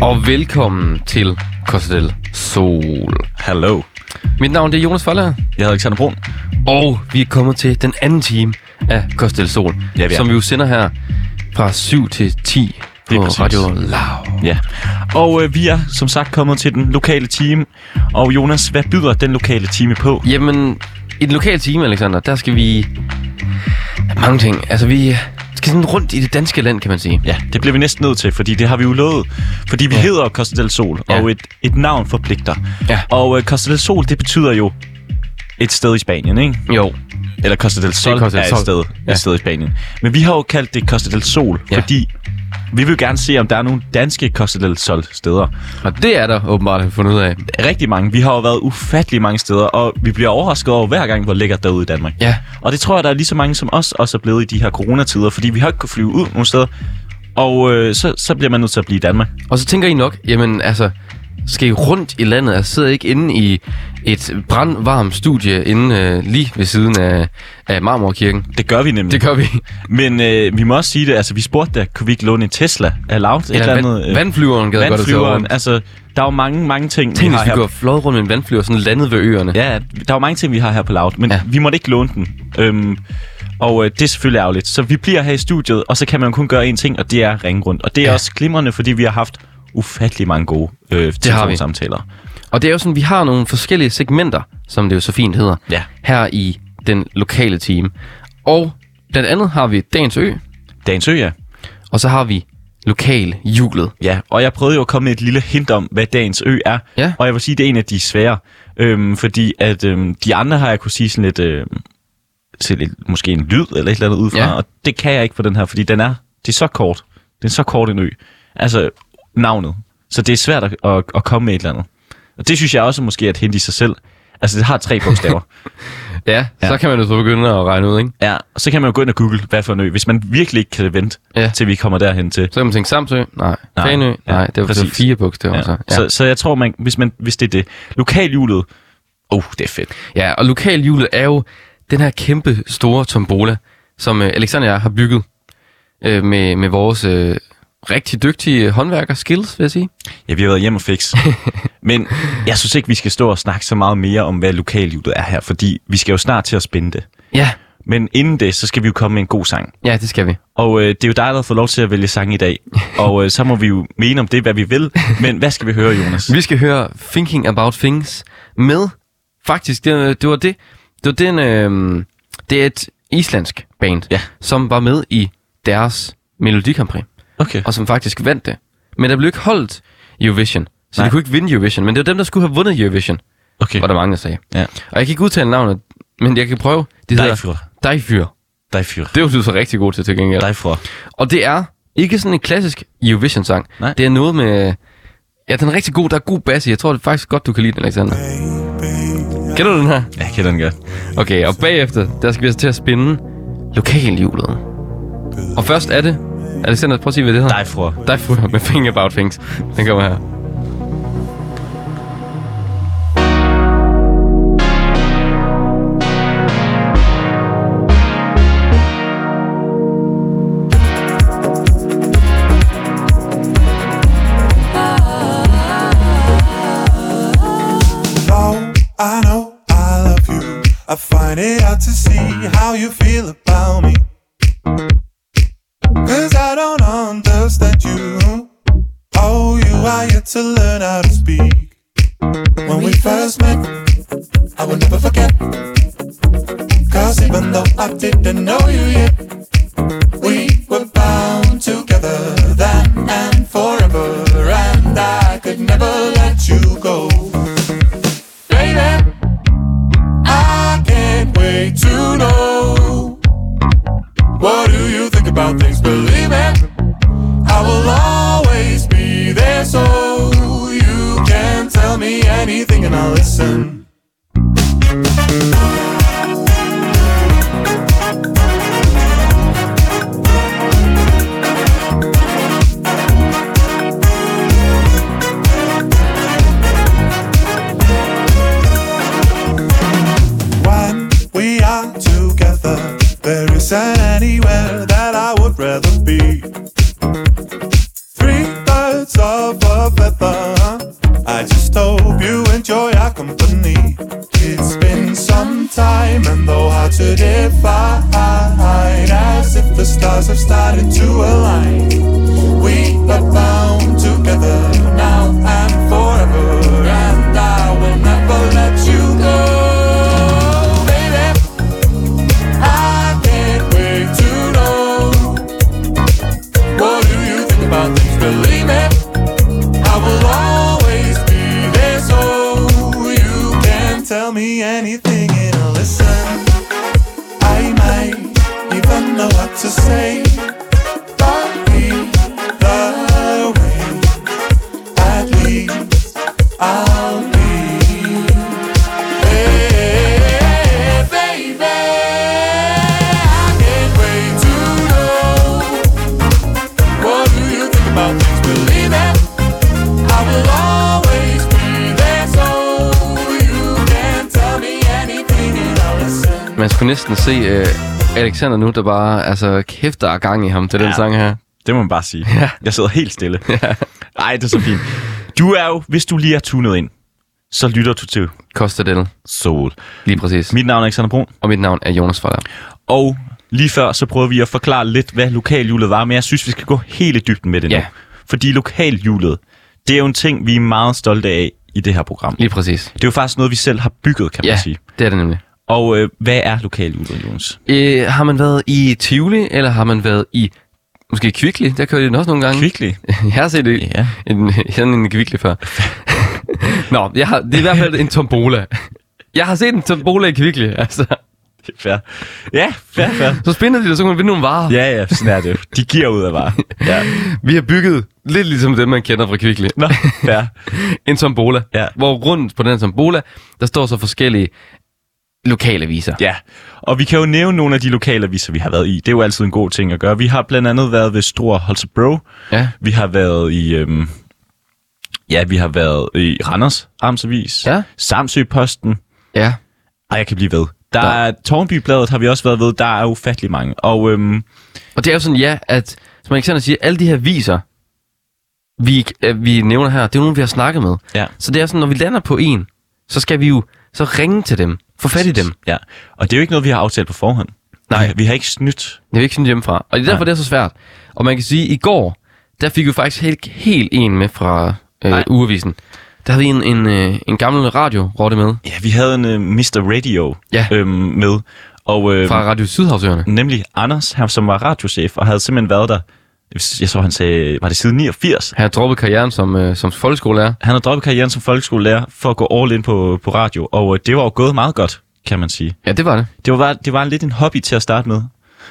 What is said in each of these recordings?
Og velkommen til Costa del Sol. Hallo. Mit navn det er Jonas Foller, Jeg hedder Alexander Brun. og vi er kommet til den anden time af Costa del Sol, Ja, vi er. som vi jo sender her fra 7 til 10 på Lige præcis. Radio Loud. Ja. Og øh, vi er som sagt kommet til den lokale time. Og Jonas, hvad byder den lokale time på? Jamen, i den lokale time, Alexander, der skal vi... Mange ting. Altså, vi skal sådan rundt i det danske land, kan man sige. Ja, det bliver vi næsten nødt til, fordi det har vi jo lovet. Fordi vi Ja. hedder Costa del Sol, ja. og et, et navn forpligter. Ja. Og øh, Costa del Sol, det betyder jo et sted i Spanien, ikke? Jo. Eller Costa del Sol Costa del er Sol. et sted, Ja. et sted i Spanien. Men vi har jo kaldt det Costa del Sol, Ja. fordi vi vil gerne se, om der er nogle danske Costa del Sol steder. Og det er der åbenbart at fundet ud af. Rigtig mange. Vi har jo været ufattelig mange steder, og vi bliver overrasket over hver gang, hvor lækkert derude i Danmark. Ja. Og det tror jeg, der er lige så mange som os også er blevet i de her coronatider, fordi vi har ikke kunnet flyve ud nogle steder. Og øh, så, så bliver man nødt til at blive i Danmark. Og så tænker I nok, jamen altså, skal rundt i landet? Jeg sidder ikke inde i et brandvarmt studie inde øh, lige ved siden af, af Marmorkirken. Det gør vi nemlig. Det gør vi. Men øh, vi må også sige det, altså vi spurgte da, kunne vi ikke låne en Tesla af Loud? Et Eller andet, øh, vandflyveren gad godt at rundt. Altså, der er jo mange, mange ting, Tænk, vi hvis har vi her. går flot rundt med en vandflyver, sådan landet ved øerne. Ja, der er jo mange ting, vi har her på Loud, men Ja. ja. vi måtte ikke låne den. Øhm, og øh, det er selvfølgelig ærgerligt. Så vi bliver her i studiet, og så kan man kun gøre én ting, og det er at ringe rundt. Og det er Ja. ja. også glimrende, fordi vi har haft ufattelig mange gode øh, har vi. telefonsamtaler. Og det er jo sådan, vi har nogle forskellige segmenter, som det jo så fint hedder, Ja. her i den lokale team. Og blandt andet har vi Dagens Ø, Dagens Ø, ja. og så har vi Lokal Julet. Ja, og jeg prøvede jo at komme med et lille hint om, hvad dagens ø er. Ja. Og jeg vil sige, det er en af de svære. Øhm, fordi at øhm, de andre har jeg kunne sige sådan lidt, øhm, se lidt, måske en lyd eller et eller andet udefra. Ja. Og det kan jeg ikke for den her, fordi den er, det er så kort. Det er så kort en ø. Altså navnet. Så det er svært at, at, at komme med et eller andet. Og det synes jeg også måske er et hint i sig selv. Altså det har tre bogstaver. Ja, ja, så kan man jo så begynde at regne ud, ikke? ja, og så kan man jo gå ind og google, hvad for en ø, hvis man virkelig ikke kan vente, Ja. til vi kommer derhen til. Så kan man tænke Samsø, nej. Nej. Fanø, Ja, nej. Det var så fire bogstaver. Ja. Så, ja. Så, så jeg tror, man, hvis, man, hvis det er det. Lokalhjulet, oh, det er fedt. Ja, og lokalhjulet er jo den her kæmpe store tombola, som øh, Alexander og jeg har bygget øh, med, med vores øh, rigtig dygtige håndværker skills, vil jeg sige. Ja, vi har været hjem og fix. Men jeg synes ikke, vi skal stå og snakke så meget mere om, hvad lokalhjulet er her, fordi vi skal jo snart til at spænde det. Ja, Men inden det, så skal vi jo komme med en god sang. ja, det skal vi. Og øh, det er jo dig, der har fået lov til at vælge sang i dag. Og øh, så må vi jo mene om det, hvad vi vil. Men hvad skal vi høre, Jonas? Vi skal høre Thinking About Things med, faktisk, det, det var det, det var den, øh, det er et islandsk band, Ja. som var med i deres Melodi Grand Prix, Okay. og som faktisk vandt det. Men der blev ikke holdt Eurovision, så Nej. de kunne ikke vinde Eurovision, men det var dem, der skulle have vundet Eurovision, Okay. var der mange, der sagde. Ja. Og jeg kan ikke udtale navnet, men jeg kan prøve. Det hedder Dejfyr. Dejfyr. Dejfyr. Det var du så rigtig god til til gengæld. Dejfyr. Og det er ikke sådan en klassisk Eurovision-sang. Nej. Det er noget med... Ja, den er rigtig god. Der er god bass i. Jeg tror det er faktisk godt, du kan lide den, Alexander. Kender du den her? Ja, jeg kender den godt. Okay, og bagefter, der skal vi så til at spinde lokalhjulet. Og først er det... Alexander, prøv at sige, hvad det hedder. Dejfyr. Dejfyr med Think About Things. Den kommer her. I know I love you, I find it hard to see how you feel about me. Understand you. Oh, you are yet to learn how to speak. When we first met, I will never forget. Cause even though I didn't know you yet, we were bound together then and forever. And I could never let you go. Baby, I can't wait to know what do listen. Man skulle næsten se øh, Alexander nu, der bare, altså kæft, der er gang i ham til den Ja. sang her. Det må man bare sige. Ja. Jeg sidder helt stille. Ej, det er så fint. Du er jo, hvis du lige er tunet ind, så lytter du til Costa del, Soul. lige præcis. Mit navn er Alexander Brun, Og mit navn er Jonas Forder. og lige før så prøver vi at forklare lidt, hvad lokalhjulet var, men jeg synes, vi skal gå helt i dybden med det nu. Ja. Fordi lokalhjulet, det er jo en ting, vi er meget stolte af i det her program. Lige præcis. Det er jo faktisk noget, vi selv har bygget, kan man Ja, sige. det er det nemlig. Og øh, hvad er lokalhjulet, Jonas? Øh, har man været i Tivoli, eller har man været i måske Kvickly? Der kører de den også nogle gange. Kvickly? jeg har set det. Ja. En, sådan en Kvickly før. Nå, jeg har, det er i hvert fald en tombola. Jeg har set en tombola i Kvickly, altså. Det fair. Ja, fair, fair. Så spinder de, og så kan man vinde nogle varer. Ja, ja, sådan er det. De giver ud af varer. Ja. Vi har bygget lidt ligesom dem, man kender fra Kvickly. Nå, fair. En tombola, Ja. hvor rundt på den tombola, der står så forskellige lokalaviser. Ja, og vi kan jo nævne nogle af de lokalaviser, vi har været i. Det er jo altid en god ting at gøre. Vi har blandt andet været ved Stor Holstebro. Ja. Vi har været i... Øhm, ja, vi har været i Randers Amtsavis. Ja. Samsø Posten. Ja. Ej, jeg kan blive ved. Der Der- er Tornby-bladet har vi også været ved. Der er ufattelig mange. Og øhm, Og det er jo sådan, ja, at som Alexander siger, alle de her viser, vi, øh, vi nævner her, det er jo nogen, vi har snakket med. ja, Så det er sådan, når vi lander på en, så skal vi jo så ringe til dem, få fat i dem. ja. Og det er jo ikke noget, vi har aftalt på forhånd. Nej. Vi, vi har ikke snydt. Er jo ikke sådan hjemmefra. Og det er derfor, Nej. det er så svært. Og man kan sige, at i går, der fik vi faktisk helt, helt en med fra øh, Nej. Der havde vi en, en, øh, en gammel radio-rotte med, Ja, vi havde en uh, Mr. Radio Ja. øhm, med. Og, øhm, fra Radio Sydhavsøerne. Nemlig Anders, han, som var radiochef, og havde simpelthen været der, jeg så han sagde, var det siden 89? Han har droppet karrieren som, øh, som folkeskolelærer. Han havde droppet karrieren som folkeskolelærer for at gå all in på, på radio, og øh, det var jo gået meget godt, kan man sige. Ja, det var det. Det var, det var lidt en hobby til at starte med,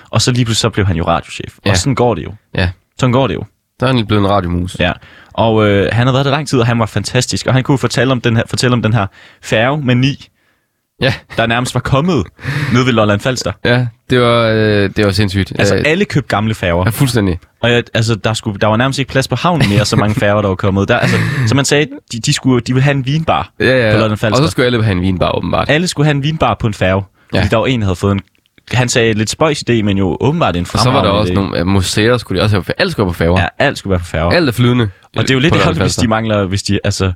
og så lige pludselig så blev han jo radiochef. Ja. Og sådan går det jo. Ja, Sådan går det jo. der er han blevet en radiomus. Ja. Og øh, han havde været der lang tid, og han var fantastisk, og han kunne fortælle om den her, fortælle om den her færge med ni, Ja, der nærmest var kommet ned ved Lolland Falster. ja det, var, øh, det var sindssygt. Altså Øh, alle købte gamle færger. ja, fuldstændig. Og jeg, altså, der, skulle, der var nærmest ikke plads på havnen mere, så mange færger, der var kommet. Der, altså, som man sagde, de, de, skulle, de ville have en vinbar Ja, på ja. Lolland Og Falster. så skulle alle have en vinbar, åbenbart. Alle skulle have en vinbar på en færge. Ja. Fordi der var en, der havde fået en... Han sagde lidt spøjs idé, men jo åbenbart en Og så var der fremragende også idé. nogle museer, skulle de også have. Alt skulle være på færger. Ja, alt skulle være på færger. Alt er flydende. og det er jo lidt på ærgerligt, hvis de mangler... Hvis de, altså,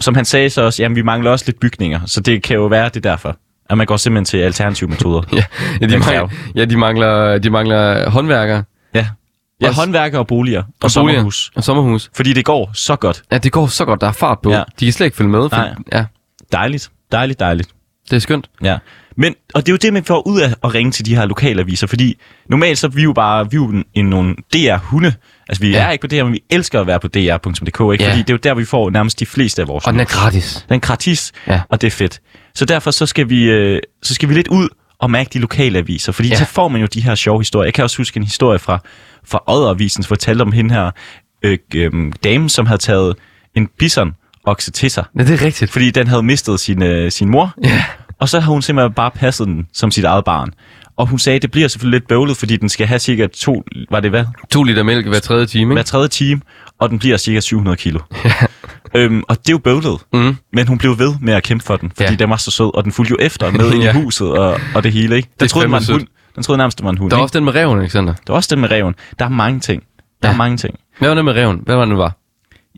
som han sagde så også, jamen vi mangler også lidt bygninger, så det kan jo være det er derfor. At man går simpelthen til alternative metoder. Ja, ja, de mangler, ja de, mangler, de mangler håndværkere ja. Ja, Også- håndværker og boliger. Og, og boliger sommerhus. og sommerhus. Fordi det går så godt. Ja, det går så godt. Der er fart på. Ja. Ja. De kan slet ikke følge med. For, Nej. Ja, Dejligt. Dejligt, dejligt. Det er skønt. Ja. Men, og det er jo det, man får ud af at ringe til de her lokalaviser, fordi normalt så er vi jo bare vi er jo en, nogle DR-hunde. Altså, vi ja. Er ikke på DR, men vi elsker at være på dr.dk, ikke? Ja. Fordi det er jo der, vi får nærmest de fleste af vores Og den er gratis. Den er gratis, Ja. og det er fedt. Så derfor så skal vi, øh, så skal vi lidt ud og mærke de lokale aviser, fordi. Ja. så får man jo de her sjove historier. Jeg kan også huske en historie fra, fra Odderavisen, som fortalte om hende her øh, øh, dame, som havde taget en bison okse til sig, Ja, det er rigtigt. fordi den havde mistet sin, øh, sin mor, Ja. og så har hun simpelthen bare passet den som sit eget barn. Og hun sagde, at det bliver selvfølgelig lidt bøvlet, fordi den skal have cirka to, var det hvad? To liter mælk hver tredje time, Hver ikke? tredje time, og den bliver cirka 700 kilo. øhm, og det er jo bøvlet, Mm. men hun blev ved med at kæmpe for den, fordi ja. Ja. den var så sød, og den fulgte jo efter med ind i Ja. huset og, og det hele. Ikke? Den, er troede, den, var en hund. den troede nærmest, det var en hund. Der er ikke? også den med reven, Alexander. Der var også den med reven. Der er mange ting. Der ja. er Ja. mange ting. Hvad var det med reven? Hvad var det, nu var?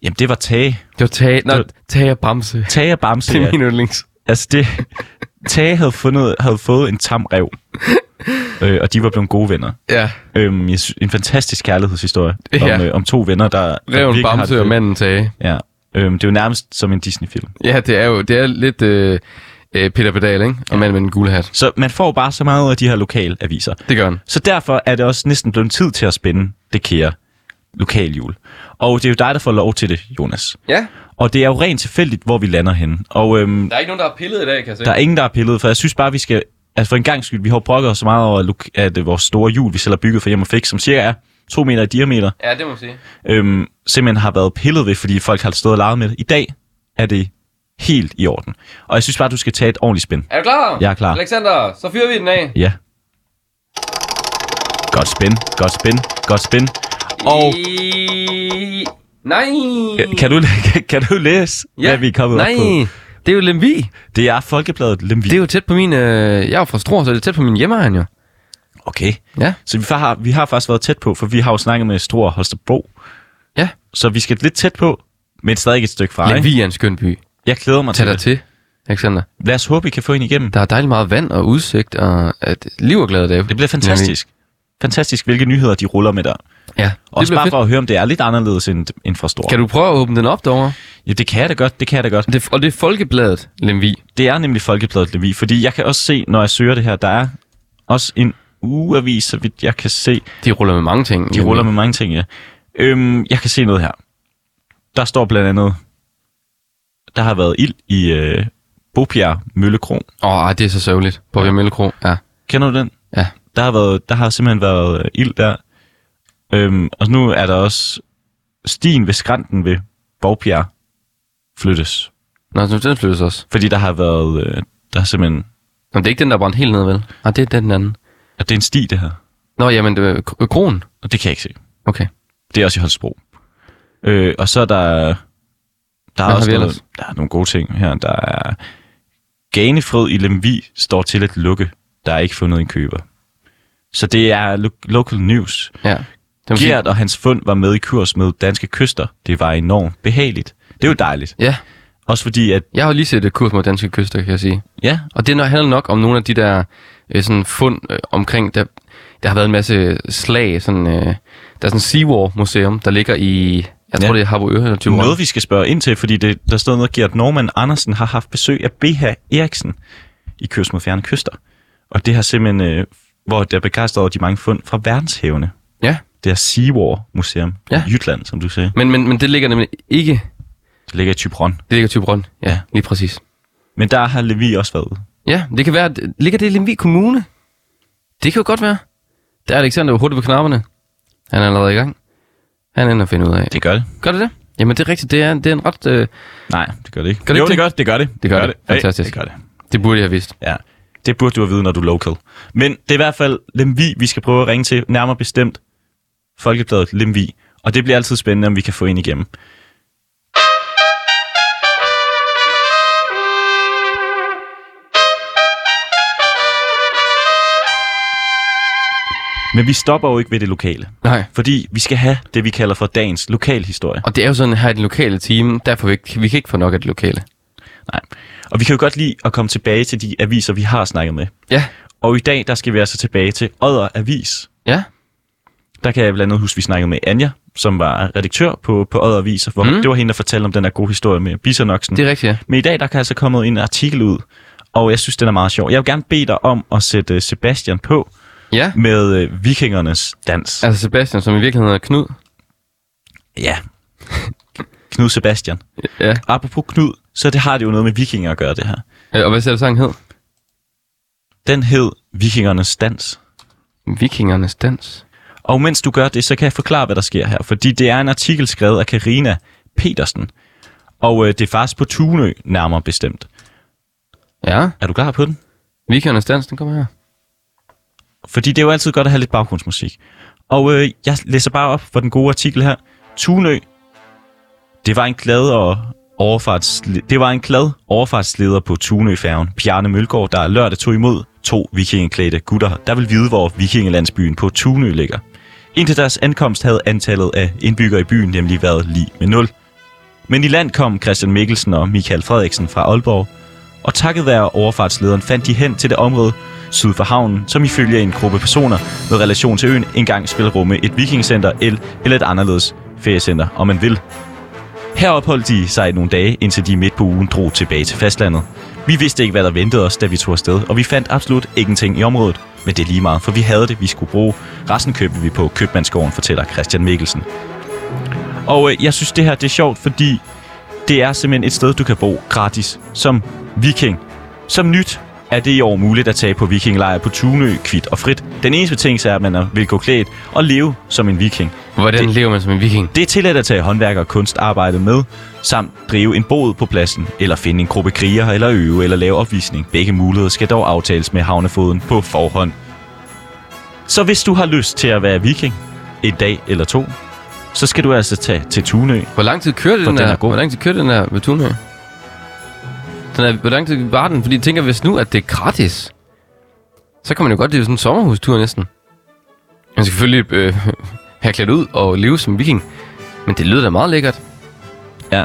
Jamen, det var Tage. Det var Tage, Det Tage og Bamse. Tage og Bamse, Det ja. er min yndlings. Altså, det... Tage havde, fundet, havde fået en tam rev, øh, og de var blevet gode venner. Ja, Øhm, jeg en fantastisk kærlighedshistorie Ja. om, øh, om to venner, der, reven har det Bamse og manden Tage. Ja. Øhm, det er jo nærmest som en Disney-film. Ja, det er jo det er lidt øh, øh, Peter Pedal, ikke? Og manden med den gule hat. Så man får bare så meget af de her lokale aviser. Det gør han. Så derfor er det også næsten blevet tid til at spænde det kære lokaljul. Og det er jo dig, der får lov til det, Jonas. Ja. Og det er jo rent tilfældigt, hvor vi lander henne. Og øhm, Der er ikke nogen, der har pillet i dag, kan jeg se. der er ingen, der har pillet, for jeg synes bare, vi skal... Altså for en gang skyld, vi har brokket os så meget over, lok- at øh, vores store hjul, vi selv har bygget for hjem og fix, som cirka er to meter i diameter, Ja, det må man sige. øhm, simpelthen har været pillet ved, fordi folk har stået og leget med det. I dag er det helt i orden. Og jeg synes bare, du skal tage et ordentligt spænd. Er du klar? Jeg er klar. Alexander, så fyrer vi den af. Ja. Godt spænd, godt spænd, godt spænd. Og. Nej. kan du, kan du læse, Ja. hvad vi er kommet Nej. op på? Det er jo Lemvi. Det er Folkebladet Lemvi. Det er jo tæt på min... Øh, jeg er jo fra Struer, så det er tæt på min hjemmeegn jo. Okay. Ja. Så vi har, vi har faktisk været tæt på, for vi har jo snakket med Struer Holstebro. Ja. Så vi skal lidt tæt på, men stadig et stykke fra? Lemvi er en skøn by. Jeg glæder mig Tag til det. til, Alexander. Lad os håbe, I kan få en igennem. Der er dejligt meget vand og udsigt, og at liv og glade dage. Det bliver fantastisk. Fantastisk, hvilke nyheder de ruller med der. Ja, Også bare fedt. for at høre, om det er lidt anderledes end, end fra Struer. Kan du prøve at åbne den op derovre? Ja, det kan jeg da godt, det kan jeg da godt. Det, og det er Folkebladet, Lemvi. Det er nemlig Folkebladet Levi, fordi jeg kan også se, når jeg søger det her, der er også en ugeavis, så vidt jeg kan se. De ruller med mange ting. De ruller med mange ting, ja. Øhm, jeg kan se noget her. Der står blandt andet, der har været ild i øh, Bopjerg Møllekro. Åh, ej, det er så sørgeligt. Ja. Møllekro. Ja. Kender du den? Ja. Der har, været, der har simpelthen været øh, ild der. Øhm, og nu er der også stien ved skrænten ved Borgbjerg flyttes. Nå, så den flyttes også. Fordi der har været, øh, der har simpelthen, Nå, det er ikke den, der er brændt helt ned, vel? Nej, det er den anden. at det er en sti det her. Nå, jamen, det er k- kronen. Og det kan jeg ikke se. Okay. Det er også i Holstebro. Øh, og så er der, der er Hvad også noget, der er nogle gode ting her. Der er Ganefrød i Lemvi står til at lukke. Der er ikke fundet en køber. Så det er lo- local news. Ja. Det Gert og hans fund var med i kurs med danske kyster. Det var enormt behageligt. Det er jo dejligt. Ja, Også fordi, at jeg har jo lige set et kurs mod danske kyster, kan jeg sige. ja, Og det handler nok om nogle af de der øh, sådan fund øh, omkring, der, der har været en masse slag. Sådan, øh, der er sådan en Seawar museum, der ligger i, jeg tror Ja. det er Harboøre eller noget vi skal spørge ind til, fordi det, der stod noget, Gert Norman Andersen har haft besøg af B.H. Eriksen i Kurs mod Fjerne Kyster. Og det har simpelthen, øh, hvor der er begejstret over de mange fund fra verdenshavene. Ja, Det er Seawar Museum Ja. i Jylland, som du sagde. men, men, men det ligger nemlig ikke, Det ligger i Tybron. det ligger i Thyborøn. Ja, Ja. lige præcis. Men der har Levi også været ude. Ja, det kan være, at- ligger det i Lemvig Kommune? Det kan jo godt være. Der er Alexander hurtigt på knapperne. Han er allerede i gang. Han ender at finde ud af. Det gør det. Gør det det? Jamen det er rigtigt, det er, det er en ret... Øh, Nej, det gør det ikke. Gør det jo, ikke det gør det. Det gør det. Det gør det. Fantastisk. det gør det. det burde jeg have vidst. Ja, det burde du have vide, når du er local. Men det er i hvert fald Lemvi, vi skal prøve at ringe til, nærmere bestemt Folkebladet Lemvi. Og det bliver altid spændende, om vi kan få ind igennem. Men vi stopper jo ikke ved det lokale, Nej. fordi vi skal have det, vi kalder for dagens lokalhistorie. Og det er jo sådan her i den lokale team, derfor vi, ikke- vi kan ikke få nok af det lokale. Nej. Og vi kan jo godt lide at komme tilbage til de aviser, vi har snakket med. Ja. Og i dag, der skal vi altså tilbage til Odder Avis. Ja. Der kan jeg blandt andet huske, vi snakkede med Anja, som var redaktør på, på Odder Aviser, hvor Mm. det var hende, der fortalte om den der gode historie med bisonoksen. Det er rigtigt, ja. Men i dag, der kan altså komme en artikel ud, og jeg synes, den er meget sjov. Jeg vil gerne bede dig om at sætte øh, Sebastian på Ja. med øh, vikingernes dans. Altså Sebastian, som i virkeligheden hedder Knud. Ja. Knud Sebastian. Ja. Apropos Knud, så det har det jo noget med vikinger at gøre, det her. Øh, Og hvad selv sang hed? Den hed Vikingernes Dans. Vikingernes dans. Og mens du gør det, så kan jeg forklare, hvad der sker her. Fordi det er en artikel skrevet af Karina Petersen. Og øh, det er faktisk på Tunø, nærmere bestemt. Ja. Er du klar på den? Vikingernes dans, den kommer her. Fordi det er jo altid godt at have lidt baggrundsmusik. Og øh, jeg læser bare op for den gode artikel her. Tunø, det var en glad og overfarts, det var en glad overfartsleder på Tunø-færgen, Bjarne Mølgaard, der lørdag tog imod to vikingeklædte gutter, der vil vide, hvor vikingelandsbyen på Tunø ligger. Indtil deres ankomst havde antallet af indbyggere i byen nemlig været lige med 0. Men i land kom Christian Mikkelsen og Michael Frederiksen fra Aalborg, og takket være overfartslederen fandt de hen til det område syd for havnen, som ifølge en gruppe personer med relation til øen engang skulle rumme et vikingcenter eller et anderledes feriecenter, om man vil. Her opholdt de sig i nogle dage, indtil de midt på ugen drog tilbage til fastlandet. Vi vidste ikke, hvad der ventede os, da vi tog afsted, og vi fandt absolut ingenting i området. Men det er lige meget, for vi havde det, vi skulle bruge. Resten købte vi på Købmandsgården, fortæller Christian Mikkelsen. Og øh, jeg synes, det her det er sjovt, fordi det er simpelthen et sted, du kan bo gratis som viking. Som nyt er det i år muligt at tage på vikinglejr på Tunø, kvit og frit. Den eneste betingelse er, at man vil gå klædt og leve som en viking. Hvordan det... lever man som en viking? Det er tilladt at tage håndværk og kunstarbejde med, samt drive en båd på pladsen, eller finde en gruppe krigere, eller øve, eller lave opvisning. Begge muligheder skal dog aftales med havnefoden på forhånd. Så hvis du har lyst til at være viking en dag eller to, så skal du altså tage til Tunø. Hvor lang tid kørte For den, den der? er god. Hvor lang tid kørte den der ved Tunø? Den er, hvor lang tid var den? Fordi jeg tænker, hvis nu, at det er gratis, så kan man jo godt leve sådan en sommerhustur næsten. Man skal selvfølgelig øh, have klædt ud og leve som viking. Men det lyder da meget lækkert. Ja.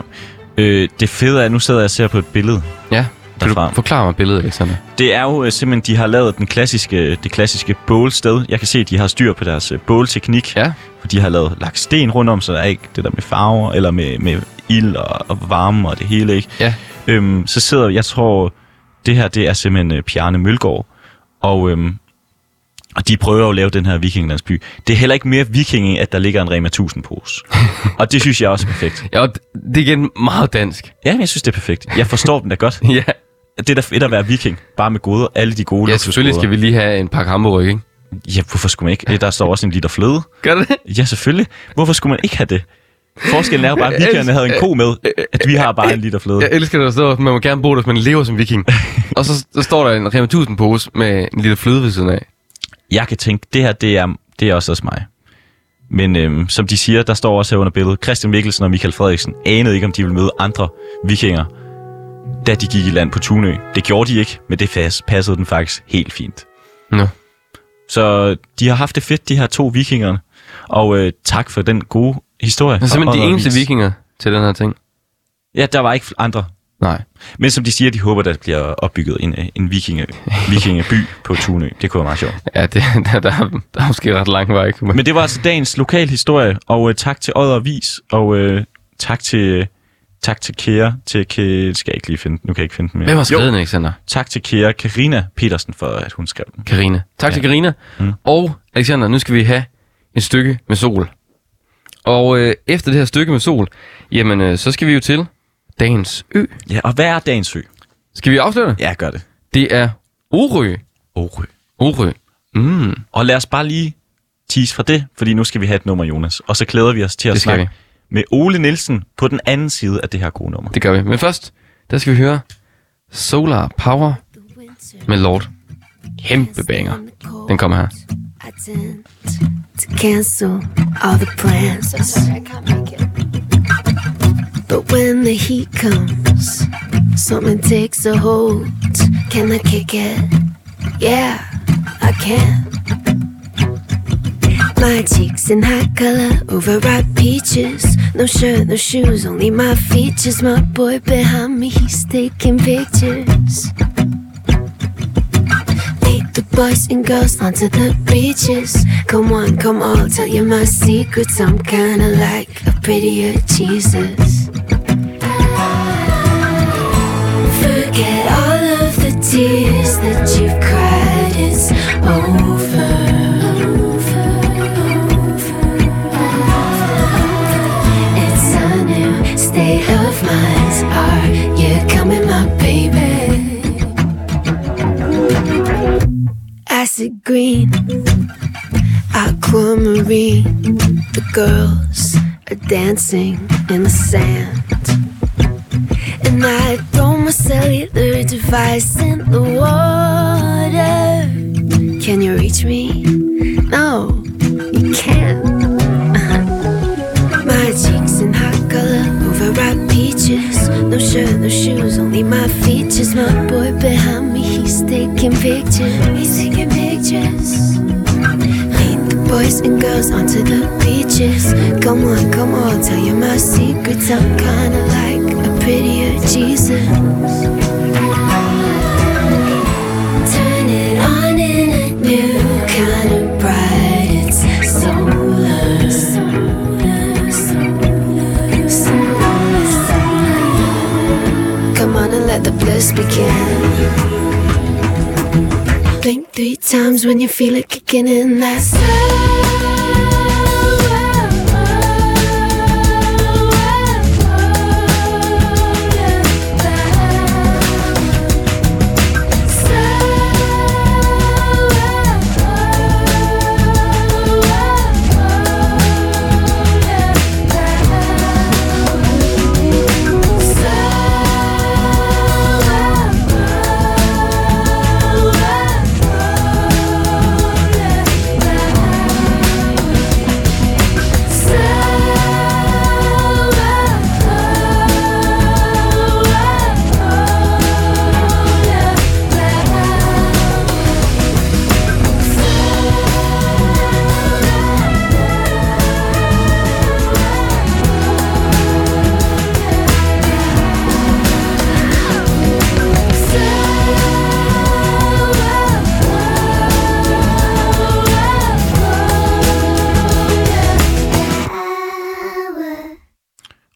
Øh, det fede er, at nu sidder jeg og ser på et billede. Ja. Kan Derfra. du forklare mig billedet, Alexander? Det er jo øh, simpelthen, de har lavet den klassiske, det klassiske bålsted. Jeg kan se, at de har styr på deres øh, bålteknik. Ja. For de har lavet lagt sten rundt om, så der er ikke det der med farver, eller med, med ild og, og varme og det hele, ikke? Ja. Øhm, så sidder, jeg tror, det her, det er simpelthen øh, Bjarne Mølgaard. Og, øhm, og de prøver jo at lave den her vikinglandsby. Det er heller ikke mere viking, at der ligger en Rema 1000 pose. og det synes jeg også er perfekt. Ja, det er igen meget dansk. Ja, men jeg synes, det er perfekt. Jeg forstår dem da godt. ja. Det er da fedt at være viking. Bare med goder. Alle de gode ja, selvfølgelig skal vi lige have en pakke hamburg, ikke? Ja, hvorfor skulle man ikke? Der står også en liter fløde. Gør det? Ja, selvfølgelig. Hvorfor skulle man ikke have det? Forskellen er jo bare, at vikingerne havde en ko med, at vi har bare en liter fløde. Jeg elsker, at der står, man må gerne bo der, hvis man lever som viking. og så, så står der en Rema 1000 pose med en lille fløde ved siden af. Jeg kan tænke, det her, det er, det er også hos mig. Men øhm, som de siger, der står også her under billedet, Christian Mikkelsen og Michael Frederiksen anede ikke, om de ville møde andre vikinger, da de gik i land på Tunø. Det gjorde de ikke, men det passede den faktisk helt fint. Nå. Så de har haft det fedt, de her to vikinger. Og øh, tak for den gode historie. Det er simpelthen de eneste vikinger til den her ting. Ja, der var ikke andre. Nej. Men som de siger, de håber, der bliver opbygget en, øh, en vikinge, vikingeby på Tunø. Det kunne være meget sjovt. Ja, det, der, der, er- der er måske ret lang vej. Men, Men det var altså dagens lokal historie, og øh, tak til Odder Vis, og øh, tak til tak til Kære, til Kære, skal jeg ikke lige finde, nu kan jeg ikke finde den mere. Hvem har skrevet den, Alexander? tak til Kære Karina Petersen for, at hun skrev den. Karina. Tak til Karina. Mm. Og Alexander, nu skal vi have et stykke med sol. Og øh, efter det her stykke med sol, jamen øh, så skal vi jo til dagens ø. Ja, og hvad er dagens sø? Skal vi afsløre det? Ja, gør det. Det er Orø. Orø. Orø. Mm, Og lad os bare lige tease fra det, fordi nu skal vi have et nummer, Jonas. Og så glæder vi os til at Det snakke med Ole Nielsen på den anden side af det her gode nummer. det gør vi. Men først, der skal vi høre Solar Power med Lord. Kæmpe banger. Den kommer her. I tend to cancel all the plans. So sorry, I can't make it. But when the heat comes, something takes a hold. Can I kick it? Yeah, I can. My cheeks in hot color, overripe peaches. No shirt, no shoes, only my features. My boy behind me, he's taking pictures. Boys and girls onto the beaches. Come on, come on, tell you my secrets. I'm kinda like a prettier Jesus. Forget all of the tears that you've cried. It's over. It's a new state of mind. Are you coming, my acid green, aquamarine. The girls are dancing in the sand. And I throw my cellular device in the water. Can you reach me? No, you can't. Overripe peaches. No shirt, no shoes, only my features. My boy behind me, he's taking pictures. He's taking pictures. Lead the boys and girls onto the beaches. Come on, come on, tell you my secrets. I'm kinda like a prettier Jesus. Turn it on in a new kind of bright. It's solar. The begin. Blink three times when you feel it kicking in. That's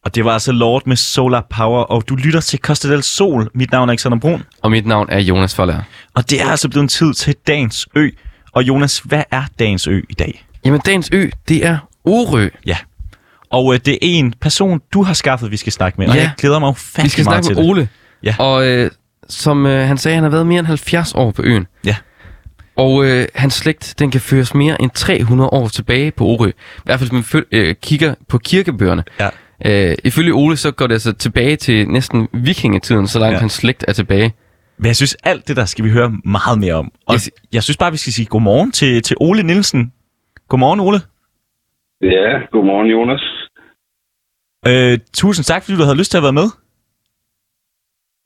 Og det var altså Lord med Solar Power, og du lytter til Costa del Sol. Mit navn er Alexander Brun, Og mit navn er Jonas Forlager. og det er altså blevet en tid til dagens ø. Og Jonas, hvad er dagens ø i dag? Jamen, dagens ø, det er Orø. Ja. Og øh, det er en person, du har skaffet, vi skal snakke med, og Ja. jeg glæder mig ufattelig Vi skal meget snakke til med det. Ole. Ja. Og øh, som øh, han sagde, han har været mere end 70 år på øen. Ja. Og øh, hans slægt, den kan føres mere end 300 år tilbage på Orø. I hvert fald, hvis man føl- øh, kigger på kirkebøgerne. Ja. Øh, ifølge Ole, så går det altså tilbage til næsten vikingetiden, så langt Ja. hans slægt er tilbage. Men jeg synes, alt det der skal vi høre meget mere om. Og Jeg jeg synes bare, vi skal sige godmorgen til, til Ole Nielsen. Godmorgen, Ole. Ja, godmorgen Jonas. Øh, tusind tak, fordi du havde lyst til at være med.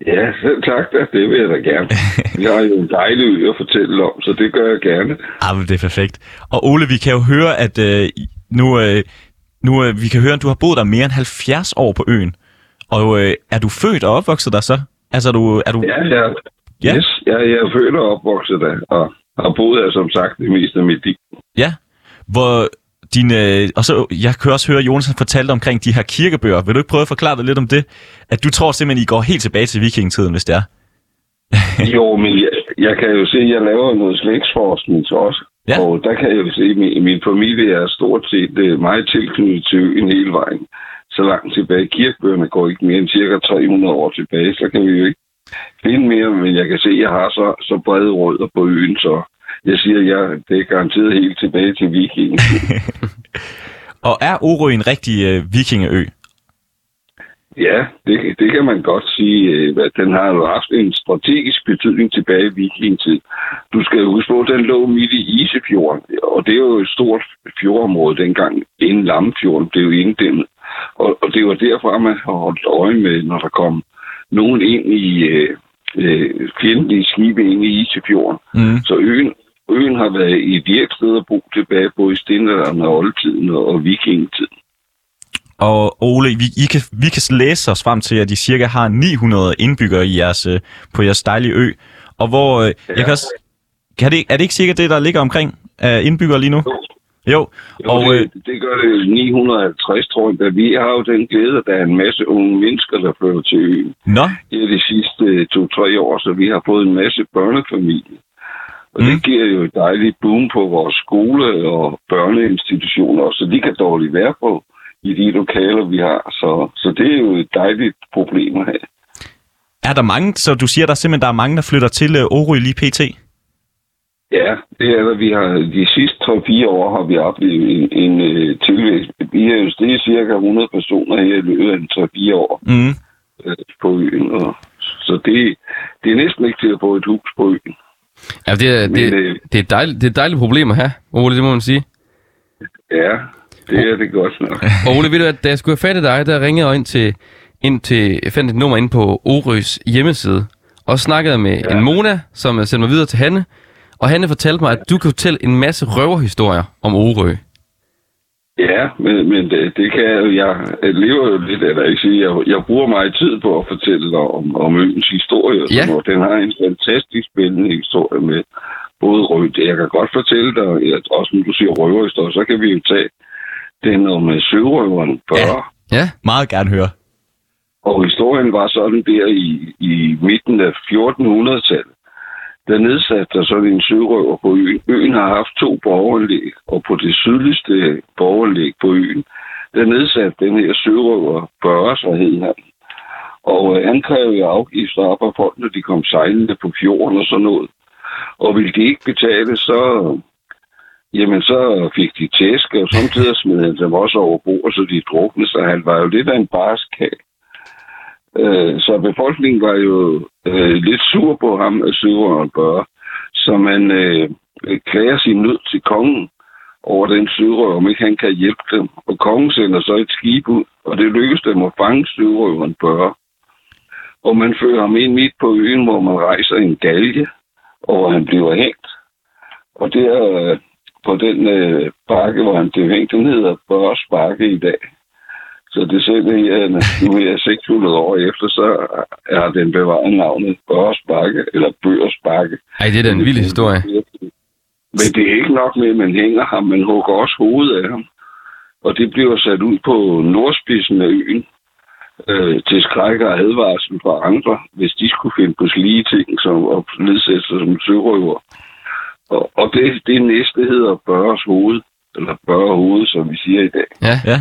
Ja, selv tak da. Det vil jeg da gerne. Vi har jo en dejlig ø at fortælle om, så det gør jeg gerne. Ah, men det er perfekt. Og Ole, vi kan jo høre, at øh, nu, øh, nu øh, vi kan høre, at du har boet der mere end 70 år på øen. Og øh, er du født og opvokset der så? Altså, er du... Er du Ja, ja. Ja. Yes, jeg, jeg er født og opvokset der, og har boet her som sagt det meste af mit liv. ja. Hvor din, øh, og så, jeg kan også høre, at Jonas fortalte omkring de her kirkebøger. Vil du ikke prøve at forklare dig lidt om det? At du tror simpelthen, I går helt tilbage til vikingetiden, hvis det er. Jo, men jeg, jeg kan jo se, at jeg laver noget slægtsforskning også. Ja. Og der kan jeg jo se, at min, min familie er stort set øh, meget tilknyttet til øen hele vejen. Så langt tilbage. Kirkebøgerne går ikke mere end cirka 300 år tilbage, så kan vi jo ikke finde mere. Men jeg kan se, at jeg har så, så brede rødder på øen, så jeg siger, at jeg, det er garanteret helt tilbage til vikingen. Og er Orø en rigtig øh, vikingeø? Ja, det, det kan man godt sige. øh, at Den har jo haft en strategisk betydning tilbage i vikingetid. Du skal huske på, at den lå midt i Isefjorden, og det er jo et stort fjordområde dengang, inden Lammefjorden blev inddæmmet. Og, og det var derfra, man har holdt øje med, når der kom nogen ind i øh, øh, fjendtlige skibe ind i Isefjorden. Mm. Så øen, øen har været et virkelig sted at bo tilbage, både i stenalderen og oldtiden og, og vikingetiden. Og Ole, vi, I kan, vi kan læse os frem til, at I cirka har 900 indbyggere i jeres, øh, på jeres dejlige ø. Og hvor, øh, jeg kan også, kan det, er det ikke sikkert det, der ligger omkring af indbyggere lige nu? Jo, Jo, og det, øh, det gør det 950, tror jeg. Da vi har jo den glæde, at der er en masse unge mennesker, der flytter til øen nå, her de sidste to-tre år, så vi har fået en masse børnefamilier. Og. Mm. det giver jo et dejligt boom på vores skole og børneinstitutioner, så de kan dårligt være på i de lokaler, vi har. Så, så det er jo et dejligt problem at have. er der mange, så du siger, der simpelthen der er mange, der flytter til øh, Orø lige pt? Ja, det er der. Vi har de sidste 3-4 år har vi oplevet en, en øh, tilvækst. Vi er jo steget cirka 100 personer her i løbet af en 3-4 år. Mm. øh, på øen. Og, så det, det er næsten ikke til at få et hus på øen. Ja, det er, det, Men, øh, det, er et dejligt, det er et dejligt problem at have, Ole, det må man sige. Ja, det er det godt nok. Og Ole, ved du, at da jeg skulle have fat i dig, der ringede jeg ind til, ind til, jeg fandt et nummer ind på Orøs hjemmeside, og snakkede med ja. en Mona, som sendte mig videre til Hanne, og Hanne fortalte mig, at du kan fortælle en masse røverhistorier om Orø. Ja, men, men det, det kan jeg. Jeg, lever jo lidt, eller ikke sige, jeg, jeg bruger meget tid på at fortælle om, om øens historie. og Ja. noget. Den har en fantastisk spændende historie med både rød. Jeg kan godt fortælle dig, at også når du siger røverhistorie, så kan vi jo tage den om øh, sørøveren Børre. Ja, Meget gerne høre. Og historien var sådan der i, i midten af 1400-tallet. Der nedsatte der sådan en sørøver på øen. Øen har haft to borgerlæg, og på det sydligste borgerlæg på øen, der nedsatte den her sørøver Børre, så hed han. Og øh, han krævede afgifter op af folk, når de kom sejlende på fjorden og sådan noget. Og ville de ikke betale, så, jamen, så fik de tæsk, og samtidig smed han dem også over bord, så de druknede, så han var jo lidt af en barskag. Øh, så befolkningen var jo øh, lidt sur på ham af Søveren Børre, så man øh, klager sin nød til kongen over den sørøver, om ikke han kan hjælpe dem. Og kongen sender så et skib ud, og det lykkedes dem at fange sørøveren Børre. Og man fører ham ind midt på øen, hvor man rejser en galge, og han bliver hængt. Og der øh, på den øh, bakke, hvor han blev hængt, den hedder Børres Bakke i dag. Så det selv her, nu er jeg 600 år efter, så er den bevaret navnet Børres Bakke, eller Bøgers Bakke. ej, det er da en vild historie. Men det er ikke nok med, at man hænger ham, man hugger også hovedet af ham. Og det bliver sat ud på nordspidsen af øen. øh, til skræk og advarsel for andre, hvis de skulle finde på slige ting som at nedsætte sig som sørøver. Det, det næste hedder Børres hoved, eller Børre hoved, som vi siger i dag. Ja. Ja,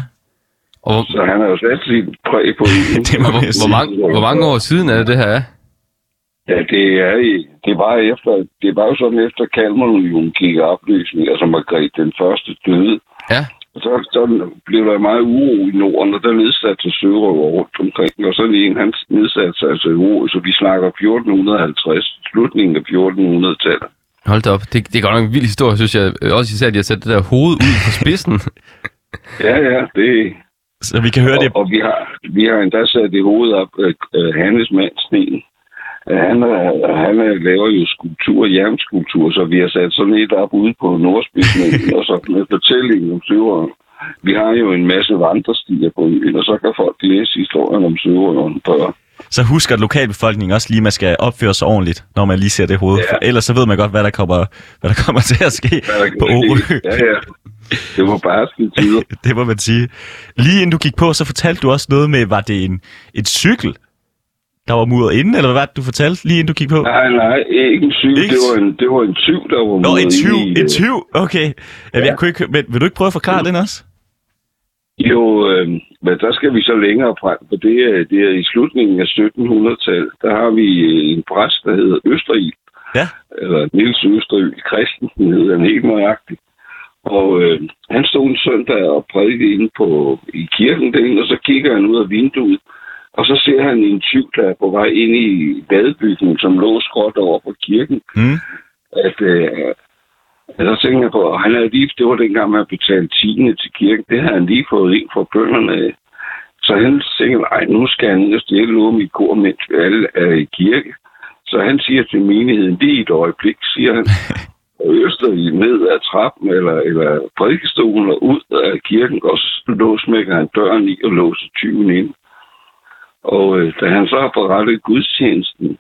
Og Så han har jo sat sit præg på øen. det må hvor, hvor, mange, hvor mange år siden er det, det her er? Ja, det er, i- det var efter, det var jo sådan efter Kalmarunionen gik i opløsning, altså Margrethe den første døde. Ja. Og så, så blev der meget uro i Norden, og der nedsatte sig sørøver rundt omkring. Og så en, han nedsatte sig altså i uro, så vi snakker 1450, slutningen af 1400-tallet. Hold da op. Det, det er godt nok en vild historie, synes jeg. Øh, Også især, at de har sat det der hoved ud på spidsen. Ja, ja, det, Så vi kan høre det. og, og vi, har, vi har endda sat det hoved op, øh, øh, Hannes mand Sten. Øh, Han, er, han er, laver jo skulptur, jernskulptur, så vi har sat sådan et op ude på Nordspidsen, og så med fortællingen om søveren. Vi har jo en masse vandrestier på øen, og så kan folk læse historien om søveren på Så husk, at lokalbefolkningen også lige, man skal opføre sig ordentligt, når man lige ser det hoved. Ja. Ellers så ved man godt, hvad der kommer, hvad der kommer til at ske på Orø. Ja, ja. Det var bare tider. Det må man sige. Lige inden du gik på, så fortalte du også noget med, var det en, et cykel, der var muret inde, eller hvad var det, du fortalte lige inden du gik på? Nej, nej, ikke en syv. Ikke Det var en, det var en syv, der var Nå, muret en tyv, i, en øh, tyv, okay. Jamen, jeg kunne ikke, men vil du ikke prøve at forklare den også? Jo, øh, men der skal vi så længere frem, for det er, det er i slutningen af 1700-tallet. Der har vi øh, en præst, der hedder Østeril, Ja. eller Niels Østeril Christensen hedder han helt nøjagtigt. Og øh, han stod en søndag og prædikede inde på, i kirken derinde, og så kigger han ud af vinduet, og så ser han en tyv, der er på vej ind i badebygningen, som lå skråt over på kirken. Mm. At, øh, så tænker jeg på, og han havde lige, det var dengang, man betalte tiende til kirken, det havde han lige fået ind fra bønderne. Så han tænker, nej, nu skal han ind og stjæle noget mit kor, mens alle er i kirke. Så han siger til menigheden, lige et øjeblik, siger han, og Øster ned ad trappen eller, eller prædikestolen og ud af kirken, og så låsmækker han døren i og låser tyven ind. Og øh, da han så har forrettet gudstjenesten,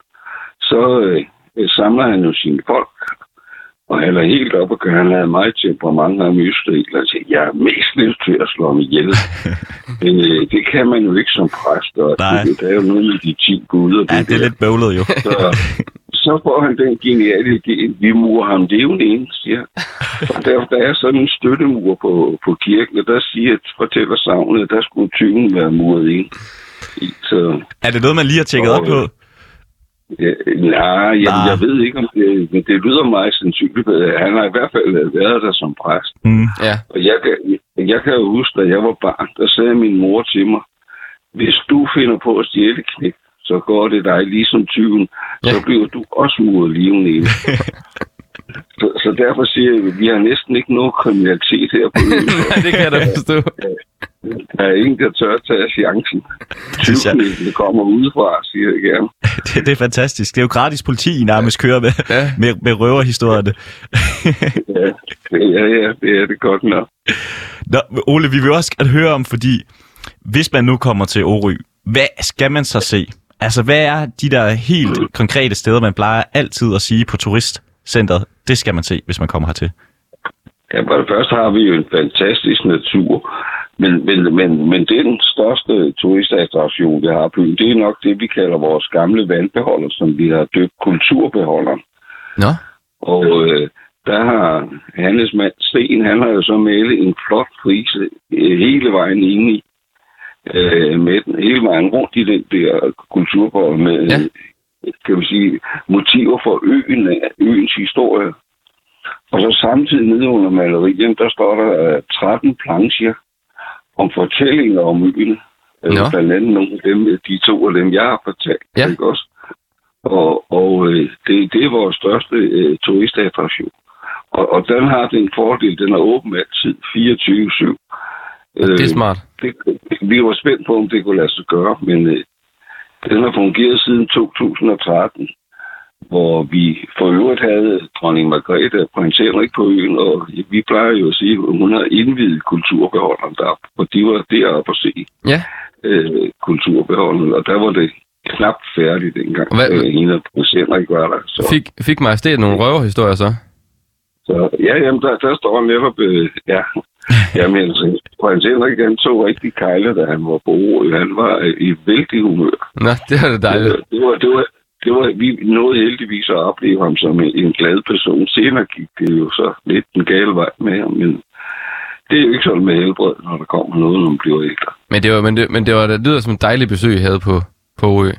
så øh, samler han jo sine folk, og han er helt op og kører. Han havde meget temperament af Østeril. Han siger, jeg er mest lyst til at slå ham ihjel. Men øh, det kan man jo ikke som præst, og Nej. det, det er jo noget med de 10 guder. Ja, det er der. lidt bøvlet jo. Så, så får han den geniale idé, vi murer ham levende ind, siger. Og der, der er sådan en støttemur på, på kirken, og der siger, fortæller savnet, at der skulle tyven være muret ind. i. Så Er det noget, man lige har tjekket op på? Ja, nej, jeg, Nej. jeg ved ikke, om det, men det lyder meget sandsynligt. Han har i hvert fald været der som præst. Mm. Ja. Og jeg kan, jeg kan jo huske, da jeg var barn, der sagde min mor til mig, hvis du finder på at stjæle knæk, så går det dig ligesom tyven, Ja. så bliver du også muret liven inde. så, så derfor siger jeg, at vi har næsten ikke noget kriminalitet her på øen. Nej, det kan jeg da forstå. Der er ingen, der tør at tage chancen. Tyvknækkene kommer udefra, siger jeg gerne. Det, det er fantastisk. Det er jo gratis politi, I nærmest kører med, Ja. med, med røverhistorierne. Ja, ja, ja, det er det godt nok. Nå, Ole, vi vil også gerne høre om, fordi hvis man nu kommer til Orø, hvad skal man så se? Altså, hvad er de der helt konkrete steder, man plejer altid at sige på turistcenteret? Det skal man se, hvis man kommer hertil. Ja, for det første har vi jo en fantastisk natur, men, men, men, men den største turistattraktion, vi har på det er nok det, vi kalder vores gamle vandbeholder, som vi har døbt kulturbeholderen. Nå, Og øh, der har Hannes mand Sten, han har jo så malet en flot frise øh, hele vejen inde i, øh, med den, hele vejen rundt i den der kulturbeholder med, Ja. kan vi sige, motiver for øen, øh, øens historie. Og så samtidig nede under malerien, der står der øh, 13 plancher om fortællinger om øen. Øh, Nå. blandt andet nogle af dem, de to af dem, jeg har fortalt. Ja. Ikke også? Og, og øh, det, det er vores største øh, turistattraktion. Og, og den har den fordel, den er åben altid 24-7. det er smart. Det, vi var spændt på, om det kunne lade sig gøre, men øh, den har fungeret siden 2013, hvor vi for øvrigt havde dronning Margrethe og prins Henrik på øen, og vi plejer jo at sige, at hun har indvidet kulturbeholderen deroppe, og de var deroppe at se Ja. øh, kulturbeholderen, og der var det knap færdigt dengang, Og hvad- øh, hende og Henrik var der. Så, Fik, fik majestæt nogle røverhistorier så? så ja, jamen, der, der står netop, øh, ja, Jamen, prins Henrik, han så rigtig kejle, da han var på. Han var øh, i vældig humør. Nå, det var det dejligt. Det var, det var, det var, vi nåede heldigvis at opleve ham som en, en glad person. Senere gik det jo så lidt den gale vej med ham, men det er jo ikke sådan med helbred, når der kommer noget, når man bliver ældre. Men det var, men det, men det var det lyder som en dejlig besøg, I havde på, på Orø.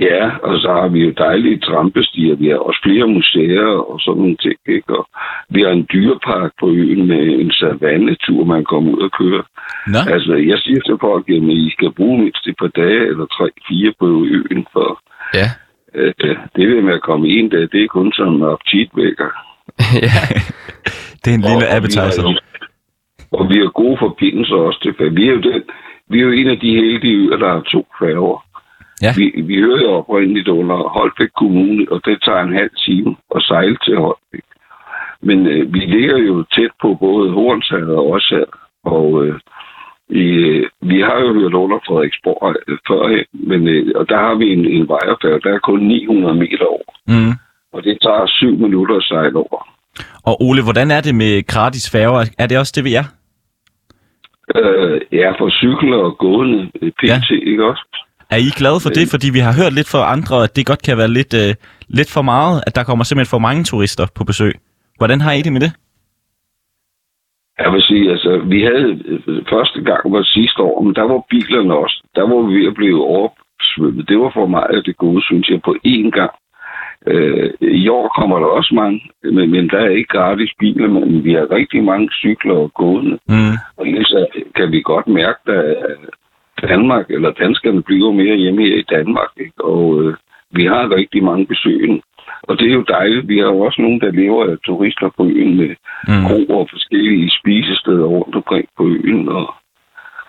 Ja, og så har vi jo dejlige trampestier. Vi har også flere museer og sådan nogle ting. Ikke? Og vi har en dyrepark på øen med en savannetur, man kommer ud og kører. Nå, Altså, jeg siger til folk, at I skal bruge mindst et par dage eller tre, fire på øen, for Ja. øh, det ved med at komme en dag, det er kun sådan en appetitvækker. ja. det er en lille Og- og appetizer. Vi har, og vi har gode forbindelser også til færger. Vi er jo, den, vi er jo en af de heldige øer, der har to færger. Ja. Vi, vi hører jo oprindeligt under Holbæk Kommune, og det tager en halv time at sejle til Holbæk. Men øh, vi ligger jo tæt på både Hornshavet og Åshavet, og øh, øh, vi har jo hørt under Frederiksborg øh, førhen, men, øh, og der har vi en, en vejerfærge, der er kun 900 meter over, Mm. og det tager syv minutter at sejle over. Og Ole, hvordan er det med gratis færger? Er det også det, vi er? Øh, ja, for cykler og gående, øh, pt. Ja. Ikke også? Er I glade for det? Fordi vi har hørt lidt fra andre, at det godt kan være lidt, øh, lidt for meget, at der kommer simpelthen for mange turister på besøg. Hvordan har I det med det? Jeg vil sige, altså, vi havde øh, første gang var sidste år, men der var bilerne også. Der var vi ved at blive oversvømmet. Det var for meget af det gode, synes jeg, på én gang. Øh, I år kommer der også mange, men, men der er ikke gratis biler, men vi har rigtig mange cykler og gående. Mm. Og så kan vi godt mærke, at Danmark, eller danskerne bliver mere hjemme her i Danmark, ikke? og øh, vi har rigtig mange besøgende. Og det er jo dejligt. Vi har jo også nogen, der lever af turister på øen med Mm. kroer og forskellige spisesteder rundt omkring på øen. Og,